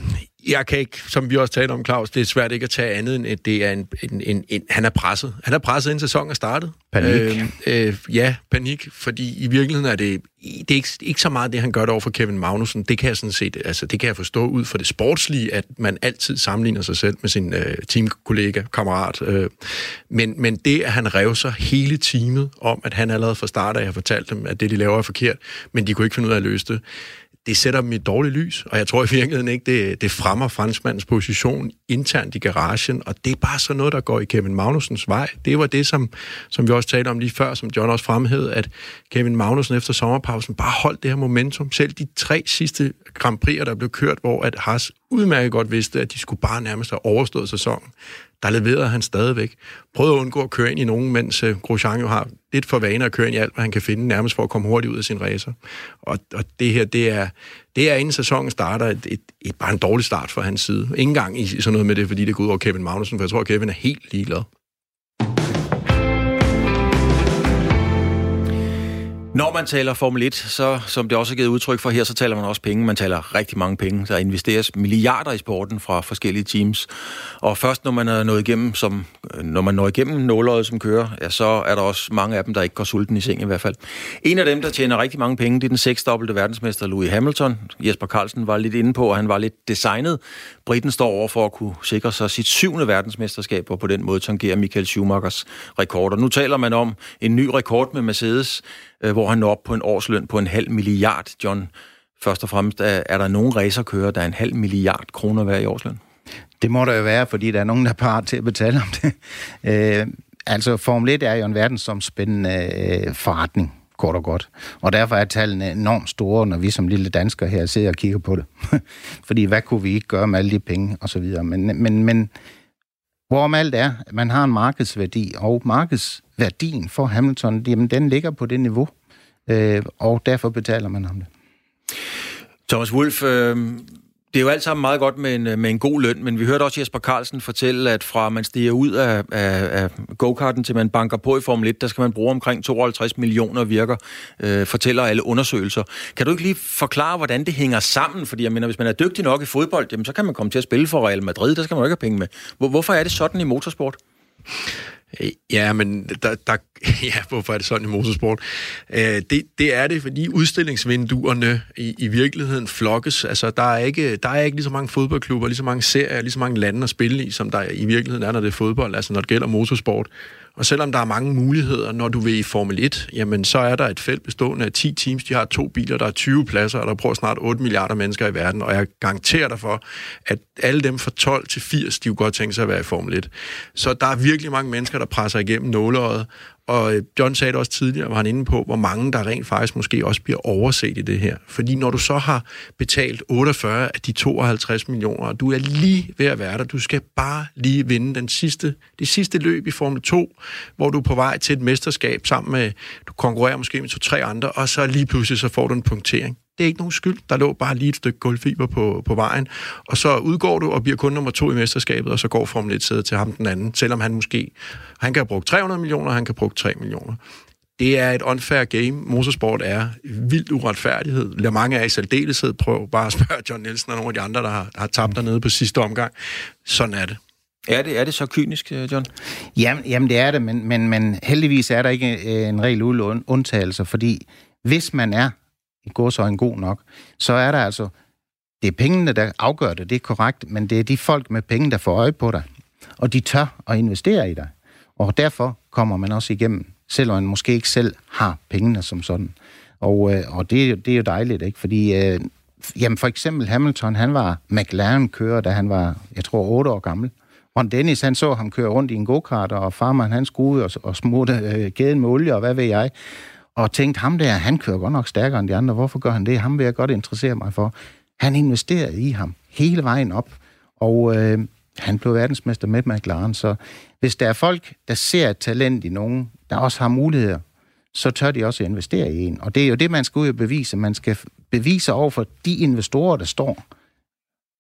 jeg kan ikke, som vi også talte om, Claus, det er svært ikke at tage andet end, at det er en, en, en, en han er presset. Han er presset, inden sæsonen er startet. Panik. Øh, øh, ja, panik, fordi i virkeligheden er det, det er ikke, ikke så meget det, han gør det over for Kevin Magnussen. Det kan jeg sådan set, altså det kan jeg forstå ud fra det sportslige, at man altid sammenligner sig selv med sin øh, teamkollega, kammerat. Øh. Men, men det, at han rev sig hele teamet om, at han allerede fra start af har fortalt dem, at det, de laver, er forkert, men de kunne ikke finde ud af at løse det det sætter dem i et dårligt lys, og jeg tror i virkeligheden ikke, det, det fremmer franskmandens position internt i garagen, og det er bare sådan noget, der går i Kevin Magnusens vej. Det var det, som, som vi også talte om lige før, som John også fremhævede, at Kevin Magnussen efter sommerpausen bare holdt det her momentum. Selv de tre sidste Grand Prix'er, der blev kørt, hvor at Haas udmærket godt vidste, at de skulle bare nærmest have overstået sæsonen der leverede han stadigvæk. Prøvede at undgå at køre ind i nogen, mens øh, Grosjean jo har lidt for vane at køre ind i alt, hvad han kan finde, nærmest for at komme hurtigt ud af sin racer. Og, og det her, det er, det er inden sæsonen starter, et, et, et, bare en dårlig start fra hans side. Ingen gang i sådan noget med det, fordi det går ud over Kevin Magnussen, for jeg tror, at Kevin er helt ligeglad. Når man taler Formel 1, så som det også er givet udtryk for her, så taler man også penge. Man taler rigtig mange penge. Der investeres milliarder i sporten fra forskellige teams. Og først når man er nået igennem, som, når man når igennem nåløjet som kører, ja, så er der også mange af dem, der ikke går sulten i seng i hvert fald. En af dem, der tjener rigtig mange penge, det er den seksdobbelte verdensmester Louis Hamilton. Jesper Carlsen var lidt inde på, og han var lidt designet. Briten står over for at kunne sikre sig sit syvende verdensmesterskab, og på den måde tangerer Michael Schumachers rekord. Og nu taler man om en ny rekord med Mercedes, øh, hvor han når op på en årsløn på en halv milliard, John. Først og fremmest, er, er der nogen racerkører, der er en halv milliard kroner hver i årsløn? Det må der jo være, fordi der er nogen, der er parat til at betale om det. Øh, altså, Formel 1 er jo en verdensomspændende øh, forretning, kort og godt. Og derfor er tallene enormt store, når vi som lille danskere her sidder og kigger på det. fordi hvad kunne vi ikke gøre med alle de penge, og så videre. Men, men, men hvorom alt er, at man har en markedsværdi, og markeds værdien for Hamilton, jamen, den ligger på det niveau, øh, og derfor betaler man ham det. Thomas Wolf, øh, det er jo alt sammen meget godt med en, øh, med en god løn, men vi hørte også Jesper Carlsen fortælle, at fra man stiger ud af, af, af go-karten til man banker på i Formel 1, der skal man bruge omkring 52 millioner virker, øh, fortæller alle undersøgelser. Kan du ikke lige forklare, hvordan det hænger sammen? Fordi jeg mener, hvis man er dygtig nok i fodbold, jamen, så kan man komme til at spille for Real Madrid, der skal man jo ikke have penge med. Hvor, hvorfor er det sådan i motorsport? Øh, ja, men der, der, ja, hvorfor er det sådan i motorsport? Øh, det, det er det, fordi udstillingsvinduerne i, i virkeligheden flokkes. Altså, der er, ikke, der er ikke lige så mange fodboldklubber, lige så mange serier, lige så mange lande at spille i, som der i virkeligheden er, når det er fodbold, altså når det gælder motorsport. Og selvom der er mange muligheder, når du vil i Formel 1, jamen så er der et felt bestående af 10 teams. De har to biler, der er 20 pladser, og der prøver snart 8 milliarder mennesker i verden. Og jeg garanterer dig for, at alle dem fra 12 til 80, de jo godt tænke sig at være i Formel 1. Så der er virkelig mange mennesker, der presser igennem nåleøjet, og øh, John sagde det også tidligere, var han inde på, hvor mange der rent faktisk måske også bliver overset i det her. Fordi når du så har betalt 48 af de 52 millioner, og du er lige ved at være der, du skal bare lige vinde den sidste, det sidste løb i Formel 2, hvor du er på vej til et mesterskab sammen med, du konkurrerer måske med to-tre andre, og så lige pludselig så får du en punktering. Det er ikke nogen skyld. Der lå bare lige et stykke guldfiber på, på vejen. Og så udgår du og bliver kun nummer to i mesterskabet, og så går Formel 1 til ham den anden, selvom han måske... Han kan have brugt 300 millioner, han kan have brugt 3 millioner. Det er et unfair game. Motorsport er vildt uretfærdighed. Lad mange af i særdeleshed prøve bare at spørge John Nielsen og nogle af de andre, der har, har tabt dernede på sidste omgang. Sådan er det. Er det, er det så kynisk, John? Jamen, jamen det er det, men, men, men heldigvis er der ikke en regel undtagelse, fordi hvis man er går så en god nok, så er der altså, det er pengene, der afgør det, det er korrekt, men det er de folk med penge, der får øje på dig, og de tør at investere i dig. Og derfor kommer man også igennem, selvom man måske ikke selv har pengene som sådan. Og, øh, og det, det er jo dejligt, ikke? Fordi øh, jamen for eksempel Hamilton, han var McLaren-kører, da han var, jeg tror, 8 år gammel. Ron Dennis, han så ham køre rundt i en go-kart, og farmand, han skulle og, og smurte øh, gæden med olie, og hvad ved jeg. Og tænkte, ham der, han kører godt nok stærkere end de andre. Hvorfor gør han det? Ham vil jeg godt interessere mig for. Han investerede i ham hele vejen op, og øh, han blev verdensmester med McLaren. Så hvis der er folk, der ser et talent i nogen, der også har muligheder, så tør de også investere i en. Og det er jo det, man skal ud og bevise. Man skal bevise over for de investorer, der står.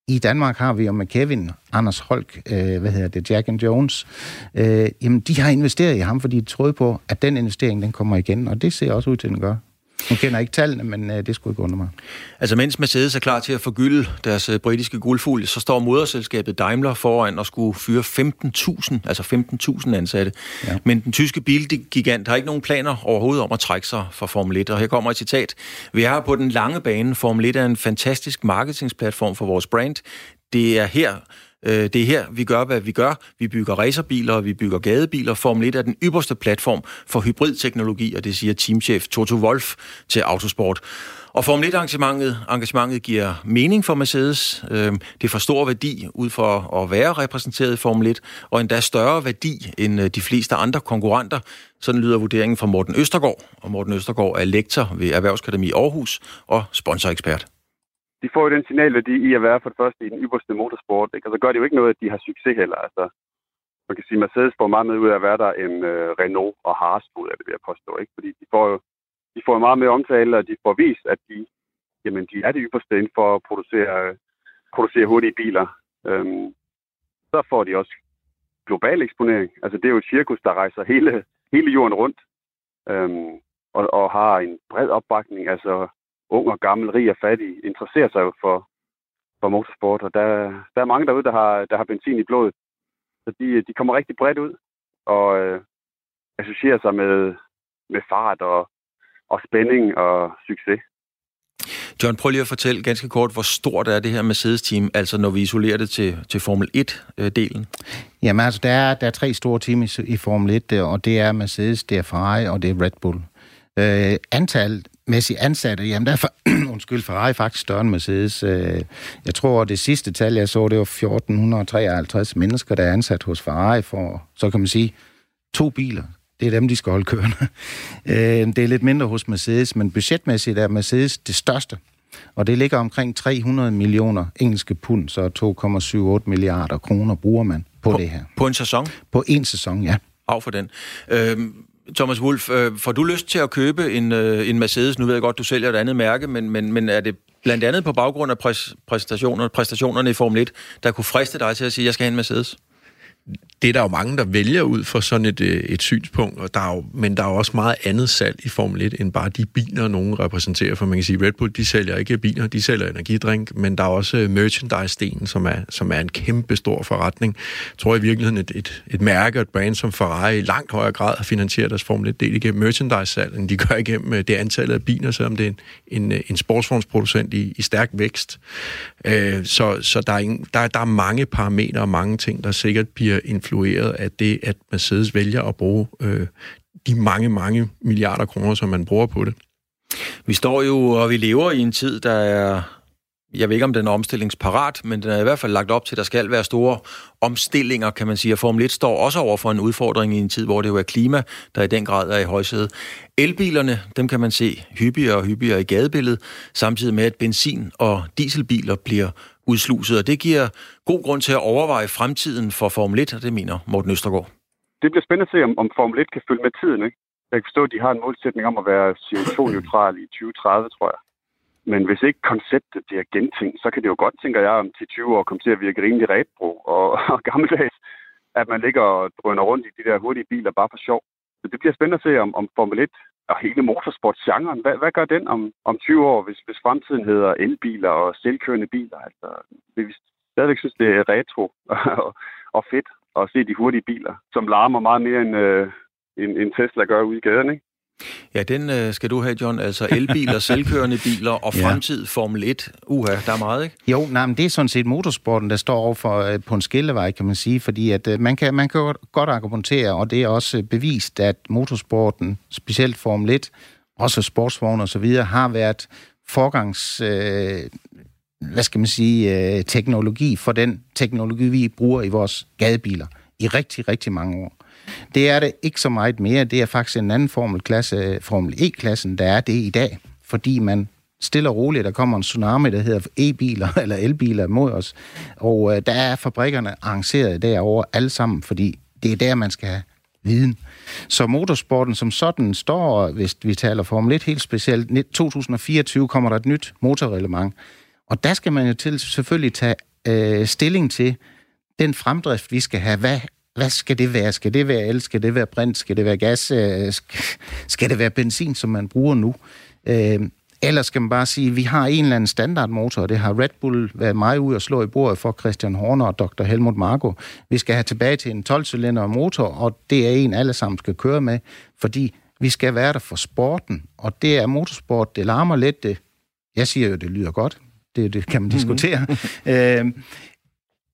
I Danmark har vi jo med Kevin, Anders Holk, øh, hvad hedder det, Jack and Jones. Øh, jamen, de har investeret i ham, fordi de troede på, at den investering, den kommer igen. Og det ser også ud til, at den gør. Nu kender ikke tallene, men øh, det skulle ikke under mig. Altså mens Mercedes er klar til at forgylde deres øh, britiske guldfugl, så står moderselskabet Daimler foran og skulle fyre 15.000, altså 15.000 ansatte. Ja. Men den tyske bilgigant har ikke nogen planer overhovedet om at trække sig fra Formel 1. Og her kommer et citat. Vi har på den lange bane. Formel 1 er en fantastisk marketingsplatform for vores brand. Det er her, Øh, det er her, vi gør, hvad vi gør. Vi bygger racerbiler, vi bygger gadebiler. Formel 1 er den ypperste platform for hybridteknologi, og det siger teamchef Toto Wolf til Autosport. Og Formel 1-engagementet engagementet giver mening for Mercedes. Øh, det får stor værdi ud for at være repræsenteret i Formel 1, og endda større værdi end øh, de fleste andre konkurrenter. Sådan lyder vurderingen fra Morten Østergaard. Og Morten Østergaard er lektor ved Erhvervsakademi Aarhus og sponsorekspert de får jo den signalværdi i at være for det første i den ypperste motorsport. Ikke? Altså gør det jo ikke noget, at de har succes heller. Altså, man kan sige, at Mercedes får meget mere ud af at være der, end øh, Renault og Haas ud af det, vil jeg påstå. Ikke? Fordi de får jo de får meget mere omtale, og de får vist, at de, jamen, de er det ypperste inden for at producere, producere hurtige biler. Øhm, så får de også global eksponering. Altså, det er jo et cirkus, der rejser hele, hele jorden rundt øhm, og, og har en bred opbakning. Altså, ung og gammel, rig og fattig, interesserer sig jo for, for motorsport, og der, der er mange derude, der har, der har benzin i blodet. Så de, de kommer rigtig bredt ud og øh, associerer sig med, med fart og, og spænding og succes. John, prøv lige at fortælle ganske kort, hvor stort er det her Mercedes-team, altså når vi isolerer det til, til Formel 1-delen? Jamen altså, der er, der er tre store teams i, i Formel 1, og det er Mercedes, det er Ferrari og det er Red Bull. Øh, antallet mæssigt ansatte, jamen der er for, undskyld, Ferrari faktisk større end Mercedes. Øh, jeg tror, det sidste tal, jeg så, det var 1453 mennesker, der er ansat hos Ferrari for, så kan man sige, to biler. Det er dem, de skal holde kørende. Øh, det er lidt mindre hos Mercedes, men budgetmæssigt er Mercedes det største. Og det ligger omkring 300 millioner engelske pund, så 2,78 milliarder kroner bruger man på, på det her. På en sæson? På en sæson, ja. Af for den. Øhm, Thomas Wolf, øh, får du lyst til at købe en, øh, en Mercedes? Nu ved jeg godt, du sælger et andet mærke, men, men, men er det blandt andet på baggrund af præs, præstationer, præstationerne i Formel 1, der kunne friste dig til at sige, at jeg skal have en Mercedes? Det er der jo mange, der vælger ud for sådan et, øh, et synspunkt, og der er jo, men der er jo også meget andet salg i Formel 1, end bare de biler, nogen repræsenterer. For man kan sige, Red Bull, de sælger ikke biler, de sælger energidrink, men der er også øh, merchandise-delen, som er, som er en kæmpe stor forretning. Jeg tror i virkeligheden, et, et, et mærke og et brand som Ferrari i langt højere grad har finansieret deres Formel 1-del igennem merchandise-salg, end de gør igennem øh, det antallet af biler, selvom det er en, en, en sportsformsproducent i, i stærk vækst. så så der, er ingen, der, der er mange parametre og mange ting, der sikkert bliver influeret af det, at Mercedes vælger at bruge øh, de mange, mange milliarder kroner, som man bruger på det. Vi står jo, og vi lever i en tid, der er jeg ved ikke, om den er omstillingsparat, men den er i hvert fald lagt op til, at der skal være store omstillinger, kan man sige. Og Formel 1 står også over for en udfordring i en tid, hvor det jo er klima, der i den grad er i højsædet. Elbilerne, dem kan man se hyppigere og hyppigere i gadebilledet, samtidig med, at benzin- og dieselbiler bliver udsluset. Og det giver god grund til at overveje fremtiden for Formel 1, og det mener Morten Østergaard. Det bliver spændende at se, om, om Formel 1 kan følge med tiden. Ikke? Jeg kan forstå, at de har en målsætning om at være CO2-neutral i 2030, tror jeg. Men hvis ikke konceptet bliver gentænkt, så kan det jo godt, tænker jeg, om til 20 år komme til at virke rimelig retro og, og gammeldags, at man ligger og drøner rundt i de der hurtige biler bare for sjov. Så det bliver spændende at se, om, om Formel 1 og hele motorsportsgenren, hvad, hvad gør den om, om 20 år, hvis, hvis fremtiden hedder elbiler og selvkørende biler? Altså, vi stadigvæk synes, det er retro og, og fedt at se de hurtige biler, som larmer meget mere end, øh, end, end Tesla gør ude i gaden, ikke? Ja, den øh, skal du have, John. Altså elbiler, selvkørende biler og fremtid ja. Formel 1. Uha, der er meget, ikke? Jo, nej, men det er sådan set motorsporten, der står over for, øh, på en skillevej, kan man sige, fordi at øh, man, kan, man kan godt argumentere, og det er også bevist, at motorsporten, specielt Formel 1, også sportsvogne og så videre, har været forgangs... Øh, hvad skal man sige, øh, teknologi for den teknologi, vi bruger i vores gadebiler i rigtig, rigtig mange år. Det er det ikke så meget mere. Det er faktisk en anden formelklasse, Formel E-klassen, der er det i dag, fordi man stille og roligt, der kommer en tsunami, der hedder e-biler eller elbiler mod os. Og øh, der er fabrikkerne arrangeret derovre alle sammen, fordi det er der, man skal have viden. Så motorsporten som sådan står, hvis vi taler Formel 1 helt specielt, 2024 kommer der et nyt motorreglement. Og der skal man jo til selvfølgelig tage øh, stilling til den fremdrift, vi skal have. Hvad, hvad skal det være? Skal det være el? Skal det være brint? Skal det være gas? Øh, skal det være benzin, som man bruger nu? Øh, Ellers skal man bare sige, at vi har en eller anden standardmotor, og det har Red Bull været meget ud og slå i bordet for Christian Horner og Dr. Helmut Marko. Vi skal have tilbage til en 12-cylinder motor, og det er en, alle sammen skal køre med, fordi vi skal være der for sporten, og det er motorsport, det larmer lidt. Det, jeg siger jo, det lyder godt. Det, det kan man mhm. diskutere. Mm-hmm. øh,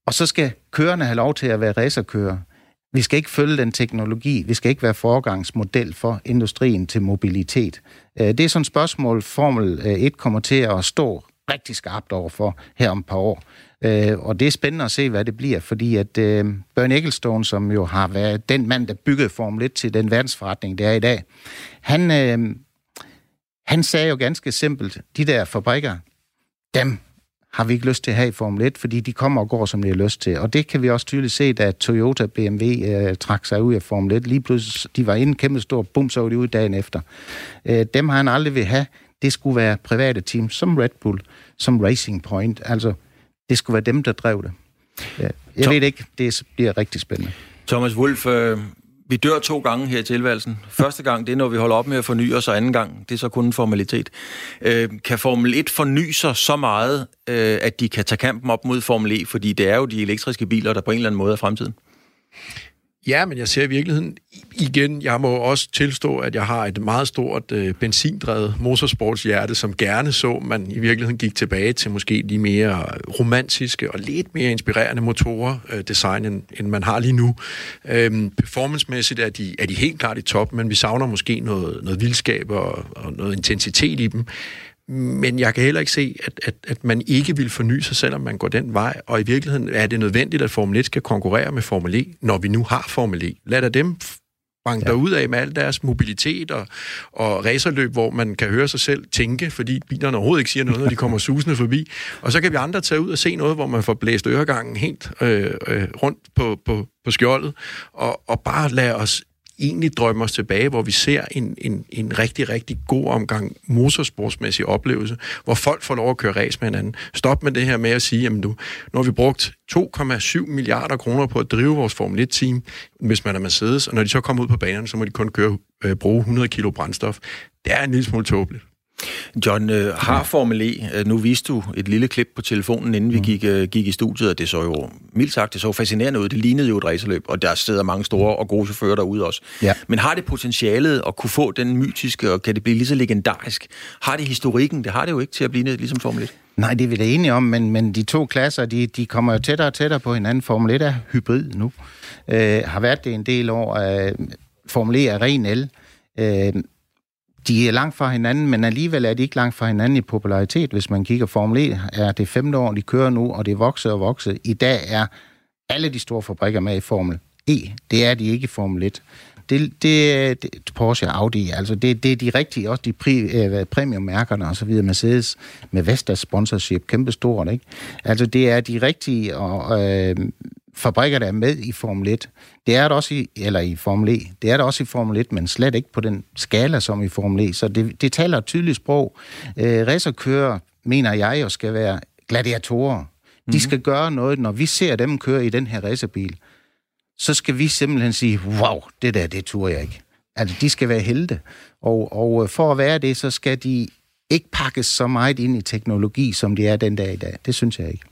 og så skal kørerne have lov til at være racerkører. Vi skal ikke følge den teknologi. Vi skal ikke være foregangsmodel for industrien til mobilitet. Øh, det er sådan et spørgsmål, Formel øh, 1 kommer til at stå rigtig skarpt over for her om et par år. Øh, og det er spændende at se, hvad det bliver, fordi at øh, Bernie Ecclestone, som jo har været den mand, der byggede Formel 1 til den verdensforretning, det er i dag, han, han sagde jo ganske simpelt, de der fabrikker, dem har vi ikke lyst til at have i Formel 1, fordi de kommer og går, som de har lyst til. Og det kan vi også tydeligt se, da Toyota BMW øh, trak sig ud af Formel 1. Lige pludselig, de var inde kæmpe stor, bum, så var de ude dagen efter. Øh, dem har han aldrig vil have. Det skulle være private teams, som Red Bull, som Racing Point. Altså, det skulle være dem, der drev det. Øh, jeg Tom, ved ikke, det bliver rigtig spændende. Thomas Wolf, øh, vi dør to gange her i tilværelsen. Første gang, det er, når vi holder op med at forny os, og anden gang, det er så kun en formalitet. Øh, kan Formel 1 forny sig så meget, øh, at de kan tage kampen op mod Formel E, fordi det er jo de elektriske biler, der på en eller anden måde er fremtiden? Ja, men jeg ser i virkeligheden igen, jeg må også tilstå, at jeg har et meget stort øh, benzindrevet motorsportshjerte, som gerne så, man i virkeligheden gik tilbage til måske de mere øh, romantiske og lidt mere inspirerende motorer øh, design, end, end man har lige nu. Øhm, performancemæssigt er de, er de helt klart i top, men vi savner måske noget, noget vildskab og, og noget intensitet i dem. Men jeg kan heller ikke se, at, at, at man ikke vil forny sig, selvom man går den vej. Og i virkeligheden er det nødvendigt, at Formel 1 skal konkurrere med Formel E, når vi nu har Formel E. Lad da dem banke ja. ud af med al deres mobilitet og, og racerløb, hvor man kan høre sig selv tænke, fordi bilerne overhovedet ikke siger noget, når de kommer susende forbi. Og så kan vi andre tage ud og se noget, hvor man får blæst øregangen helt øh, øh, rundt på, på, på skjoldet, og, og bare lade os egentlig drømme os tilbage, hvor vi ser en, en, en rigtig, rigtig god omgang motorsportsmæssig oplevelse, hvor folk får lov at køre race med hinanden. Stop med det her med at sige, jamen nu, nu har vi brugt 2,7 milliarder kroner på at drive vores Formel 1-team, hvis man er Mercedes, og når de så kommer ud på banerne, så må de kun køre, øh, bruge 100 kilo brændstof. Det er en lille smule tåbeligt. John, øh, har Formel E, øh, nu viste du et lille klip på telefonen, inden vi mm. gik, øh, gik i studiet, og det så jo, mildt sagt, det så fascinerende ud. Det lignede jo et racerløb, og der sidder mange store og gode chauffører derude også. Ja. Men har det potentialet at kunne få den mytiske, og kan det blive lige så legendarisk? Har det historikken? Det har det jo ikke til at blive ligesom Formel 1. Nej, det er vi da enige om, men, men de to klasser, de, de kommer jo tættere og tættere på hinanden. Formel 1 er hybrid nu. Øh, har været det en del år. Øh, Formel E er ren el. Øh, de er langt fra hinanden, men alligevel er de ikke langt fra hinanden i popularitet. Hvis man kigger Formel E, er det femte år, de kører nu, og det vokser og vokser. I dag er alle de store fabrikker med i Formel E. Det er de ikke i Formel 1. Det, det, det Porsche og Audi, altså det, det er de rigtige, også de pri, øh, premiummærkerne og så videre, Mercedes med Vestas sponsorship, kæmpestort, ikke? Altså det er de rigtige og, øh, fabrikker, der er med i Formel 1. Det er det også i, eller i Formel E. Det er det også i Formel 1, men slet ikke på den skala som i Formel E. Så det, det taler et tydeligt sprog. Øh, racerkører, mener jeg jo, skal være gladiatorer. De mm-hmm. skal gøre noget, når vi ser dem køre i den her racerbil. Så skal vi simpelthen sige, wow, det der, det turde jeg ikke. Altså, de skal være helte. Og, og for at være det, så skal de ikke pakkes så meget ind i teknologi, som de er den dag i dag. Det synes jeg ikke.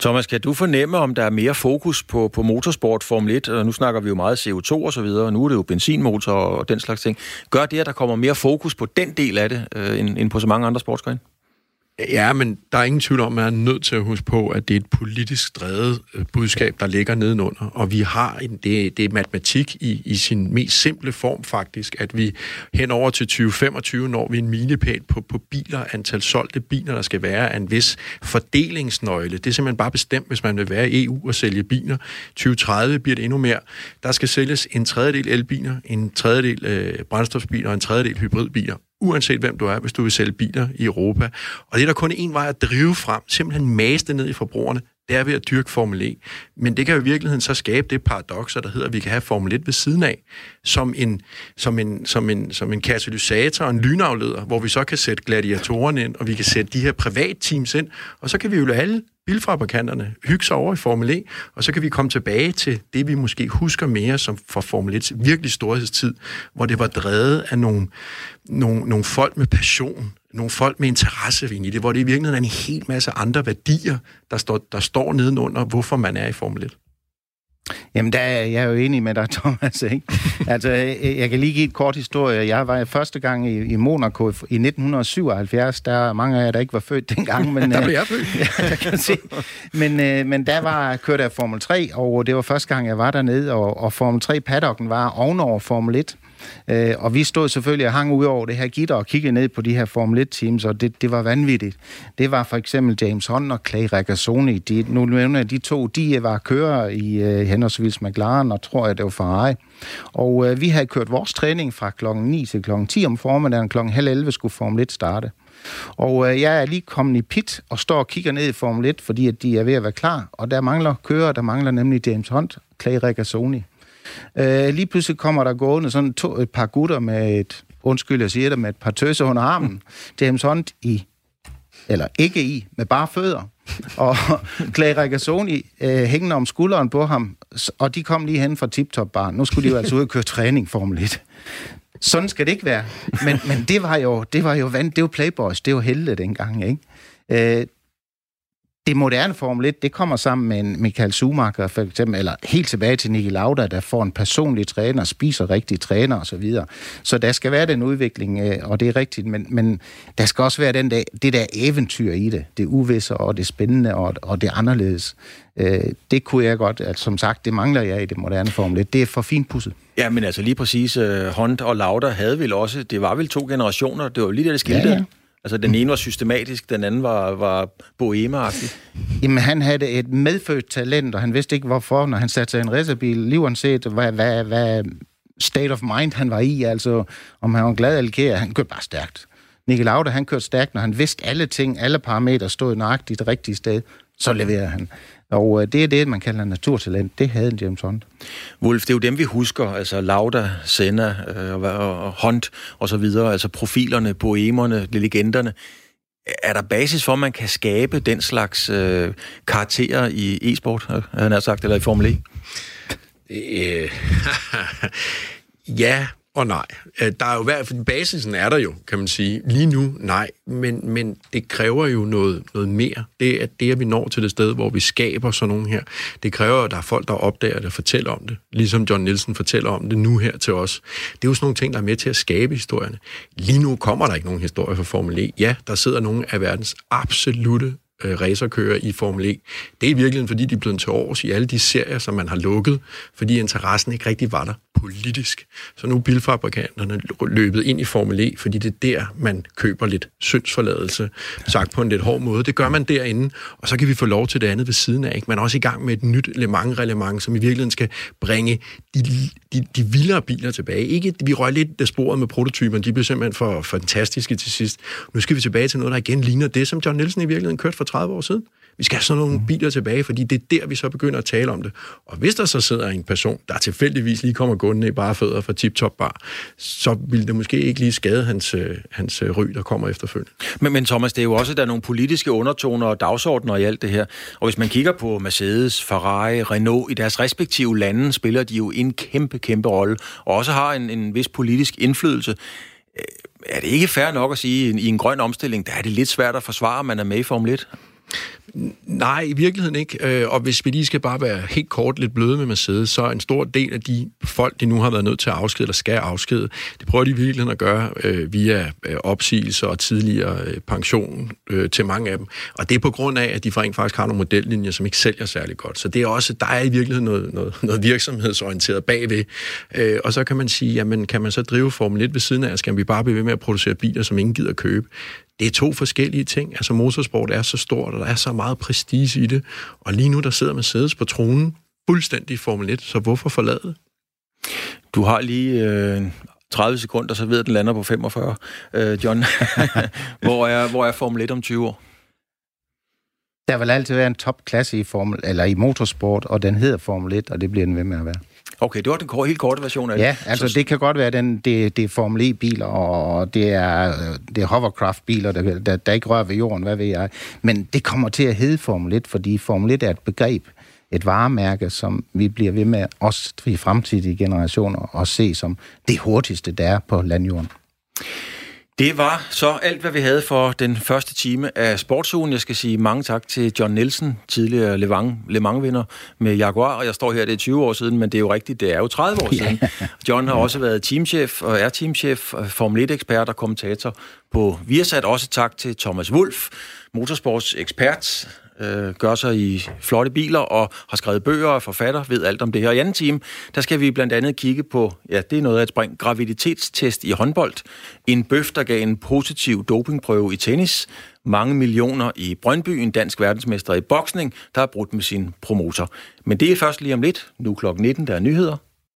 Thomas, kan du fornemme, om der er mere fokus på, på motorsport, Formel 1, og nu snakker vi jo meget CO2 og så videre, og nu er det jo benzinmotor og den slags ting. Gør det, at der kommer mere fokus på den del af det, øh, end, end på så mange andre sportsgrene? Ja, men der er ingen tvivl om, at man er nødt til at huske på, at det er et politisk drevet øh, budskab, der ligger nedenunder. Og vi har en, det, det er matematik i, i sin mest simple form faktisk, at vi hen over til 2025 når vi en milepæl på, på biler, antal solgte biler, der skal være af en vis fordelingsnøgle. Det er simpelthen bare bestemt, hvis man vil være i EU og sælge biler. 2030 bliver det endnu mere. Der skal sælges en tredjedel elbiler, en tredjedel øh, brændstofbiler og en tredjedel hybridbiler uanset hvem du er, hvis du vil sælge biler i Europa. Og det er der kun én vej at drive frem, simpelthen maste ned i forbrugerne, det er ved at dyrke Formel E. Men det kan jo i virkeligheden så skabe det paradoks, der hedder, at vi kan have Formel 1 ved siden af, som en, som en, som en, som en katalysator og en lynafleder, hvor vi så kan sætte gladiatorerne ind, og vi kan sætte de her privatteams ind, og så kan vi jo lade alle bilfabrikanterne hygge sig over i Formel E, og så kan vi komme tilbage til det, vi måske husker mere som for Formel 1's virkelig storhedstid, hvor det var drevet af nogle, nogle, nogle folk med passion, nogle folk med interesse i det, hvor det i virkeligheden er en hel masse andre værdier, der står, der står nedenunder, hvorfor man er i Formel 1. Jamen, der er jeg jo enig med dig, Thomas. Ikke? altså, jeg kan lige give et kort historie. Jeg var første gang i, i Monaco i 1977. Der er mange af jer, der ikke var født dengang. Men, der blev jeg født. ja, jeg kan se. Men, øh, men der var kørte jeg Formel 3, og det var første gang, jeg var dernede, og, og Formel 3 paddocken var ovenover Formel 1. Øh, og vi stod selvfølgelig og hang ud over det her gitter og kiggede ned på de her Formel 1-teams, og det, det var vanvittigt. Det var for eksempel James Hunt og Clay Regazzoni. De, nu nævner jeg de to, de øh, var kører i øh, henholdsvis McLaren, og tror jeg, det var Ferrari. Og øh, vi havde kørt vores træning fra klokken 9 til klokken 10 om formiddagen. Klokken halv 11 skulle Formel 1 starte. Og øh, jeg er lige kommet i pit og står og kigger ned i Formel 1, fordi at de er ved at være klar. Og der mangler kører, der mangler nemlig James Hunt, Clay Regazzoni. Øh, lige pludselig kommer der gående sådan to, et par gutter med et, undskyld, jeg siger det, med et par tøser under armen. James Hunt i, eller ikke i, med bare fødder. og Clay Regazzoni øh, hængende om skulderen på ham, og de kom lige hen fra Tip-Top Bar. Nu skulle de jo altså ud og køre træning Formel 1. Sådan skal det ikke være. Men, men det var jo, det var jo vand, det var Playboys, det var helte dengang, ikke? Øh, det moderne Formel 1, det kommer sammen med en Michael Schumacher, for eksempel, eller helt tilbage til Niki Lauda, der får en personlig træner, spiser rigtig træner osv. Så, videre. så der skal være den udvikling, øh, og det er rigtigt, men, men der skal også være den der, det der eventyr i det. Det uvisse og det spændende og, og det anderledes. Øh, det kunne jeg godt, at som sagt, det mangler jeg i det moderne Formel 1. Det er for fint pusset. Ja, men altså lige præcis, Hunt og Lauda havde vel også, det var vel to generationer, det var lige det, det skilte. Ja, ja. Altså, den ene var systematisk, den anden var, var boemagtig. Jamen, han havde et medfødt talent, og han vidste ikke hvorfor, når han satte sig i en racerbil, lige uanset hvad, hvad, hvad state of mind han var i, altså om han var glad eller han kørte bare stærkt. Nicky Lauda, han kørte stærkt, når han vidste alle ting, alle parametre stod nøjagtigt det rigtige sted, så leverede han. Og øh, det er det, man kalder naturtalent. Det havde en James Hunt. Wolf, det er jo dem, vi husker. Altså Lauda, Senna øh, og Hunt og så videre. Altså profilerne, boemerne, legenderne. Er der basis for, at man kan skabe den slags øh, karakterer i e-sport, han har sagt, eller i Formel E? Øh, ja, og nej. Øh, der er jo hvert fald, basisen er der jo, kan man sige. Lige nu, nej. Men, men det kræver jo noget, noget mere. Det er det, at vi når til det sted, hvor vi skaber sådan nogle her. Det kræver, at der er folk, der opdager det og fortæller om det. Ligesom John Nielsen fortæller om det nu her til os. Det er jo sådan nogle ting, der er med til at skabe historierne. Lige nu kommer der ikke nogen historie for Formel E. Ja, der sidder nogle af verdens absolute øh, racerkører i Formel E. Det er i virkeligheden, fordi de er blevet til års i alle de serier, som man har lukket, fordi interessen ikke rigtig var der politisk. Så nu er bilfabrikanterne løbet ind i Formel E, fordi det er der, man køber lidt syndsforladelse, sagt på en lidt hård måde. Det gør man derinde, og så kan vi få lov til det andet ved siden af. Ikke? Man er også i gang med et nyt Le Mans-reglement, som i virkeligheden skal bringe de, de, de vildere biler tilbage. Ikke, vi røg lidt det sporet med prototyperne, de blev simpelthen for fantastiske til sidst. Nu skal vi tilbage til noget, der igen ligner det, som John Nielsen i virkeligheden kørte for 30 år siden. Vi skal have sådan nogle biler tilbage, fordi det er der, vi så begynder at tale om det. Og hvis der så sidder en person, der tilfældigvis lige kommer gående i bare fødder fra tip-top bar, så vil det måske ikke lige skade hans, øh, hans øh, ry, der kommer efterfølgende. Men, men Thomas, det er jo også, at der er nogle politiske undertoner og dagsordner i alt det her. Og hvis man kigger på Mercedes, Ferrari, Renault, i deres respektive lande, spiller de jo en kæmpe, kæmpe rolle, og også har en, en vis politisk indflydelse øh, er det ikke fair nok at sige, at i en grøn omstilling, der er det lidt svært at forsvare, at man er med i Formel 1? Nej, i virkeligheden ikke. Øh, og hvis vi lige skal bare være helt kort lidt bløde med Mercedes, så er en stor del af de folk, de nu har været nødt til at afskede, eller skal afskede, det prøver de i virkeligheden at gøre øh, via øh, opsigelser og tidligere øh, pension øh, til mange af dem. Og det er på grund af, at de rent faktisk har nogle modellinjer, som ikke sælger særlig godt. Så det er også, der er i virkeligheden noget, noget, noget virksomhedsorienteret bagved. Øh, og så kan man sige, jamen kan man så drive Formel 1 ved siden af, skal vi bare blive ved med at producere biler, som ingen gider købe? det er to forskellige ting. Altså motorsport er så stort, og der er så meget prestige i det. Og lige nu, der sidder Mercedes på tronen fuldstændig i Formel 1, så hvorfor forlade Du har lige øh, 30 sekunder, så ved at den lander på 45, øh, John. hvor, er, hvor er Formel 1 om 20 år? Der vil altid være en topklasse i, formel, eller i motorsport, og den hedder Formel 1, og det bliver den ved med at være. Okay, det var den helt korte version af det. Ja, altså så... det kan godt være, den, det, det er Formel E-biler, og det er, det er hovercraft-biler, der, der, der ikke rører ved jorden, hvad ved jeg. Men det kommer til at hedde Formel 1, fordi Formel 1 er et begreb, et varemærke, som vi bliver ved med også i fremtidige generationer at se som det hurtigste, der er på landjorden. Det var så alt, hvad vi havde for den første time af Sportsugen. Jeg skal sige mange tak til John Nielsen, tidligere Le Mans-vinder med Jaguar. Og jeg står her, det er 20 år siden, men det er jo rigtigt, det er jo 30 år siden. John har også været teamchef og er teamchef, Formel 1-ekspert og kommentator på Viasat. Også tak til Thomas Wolf, motorsportsekspert, øh, gør sig i flotte biler og har skrevet bøger og forfatter, ved alt om det her. I anden time, der skal vi blandt andet kigge på, ja, det er noget af et spring, graviditetstest i håndbold, en bøf, der gav en positiv dopingprøve i tennis, mange millioner i Brøndby, en dansk verdensmester i boksning, der har brudt med sin promotor. Men det er først lige om lidt, nu klokken 19, der er nyheder.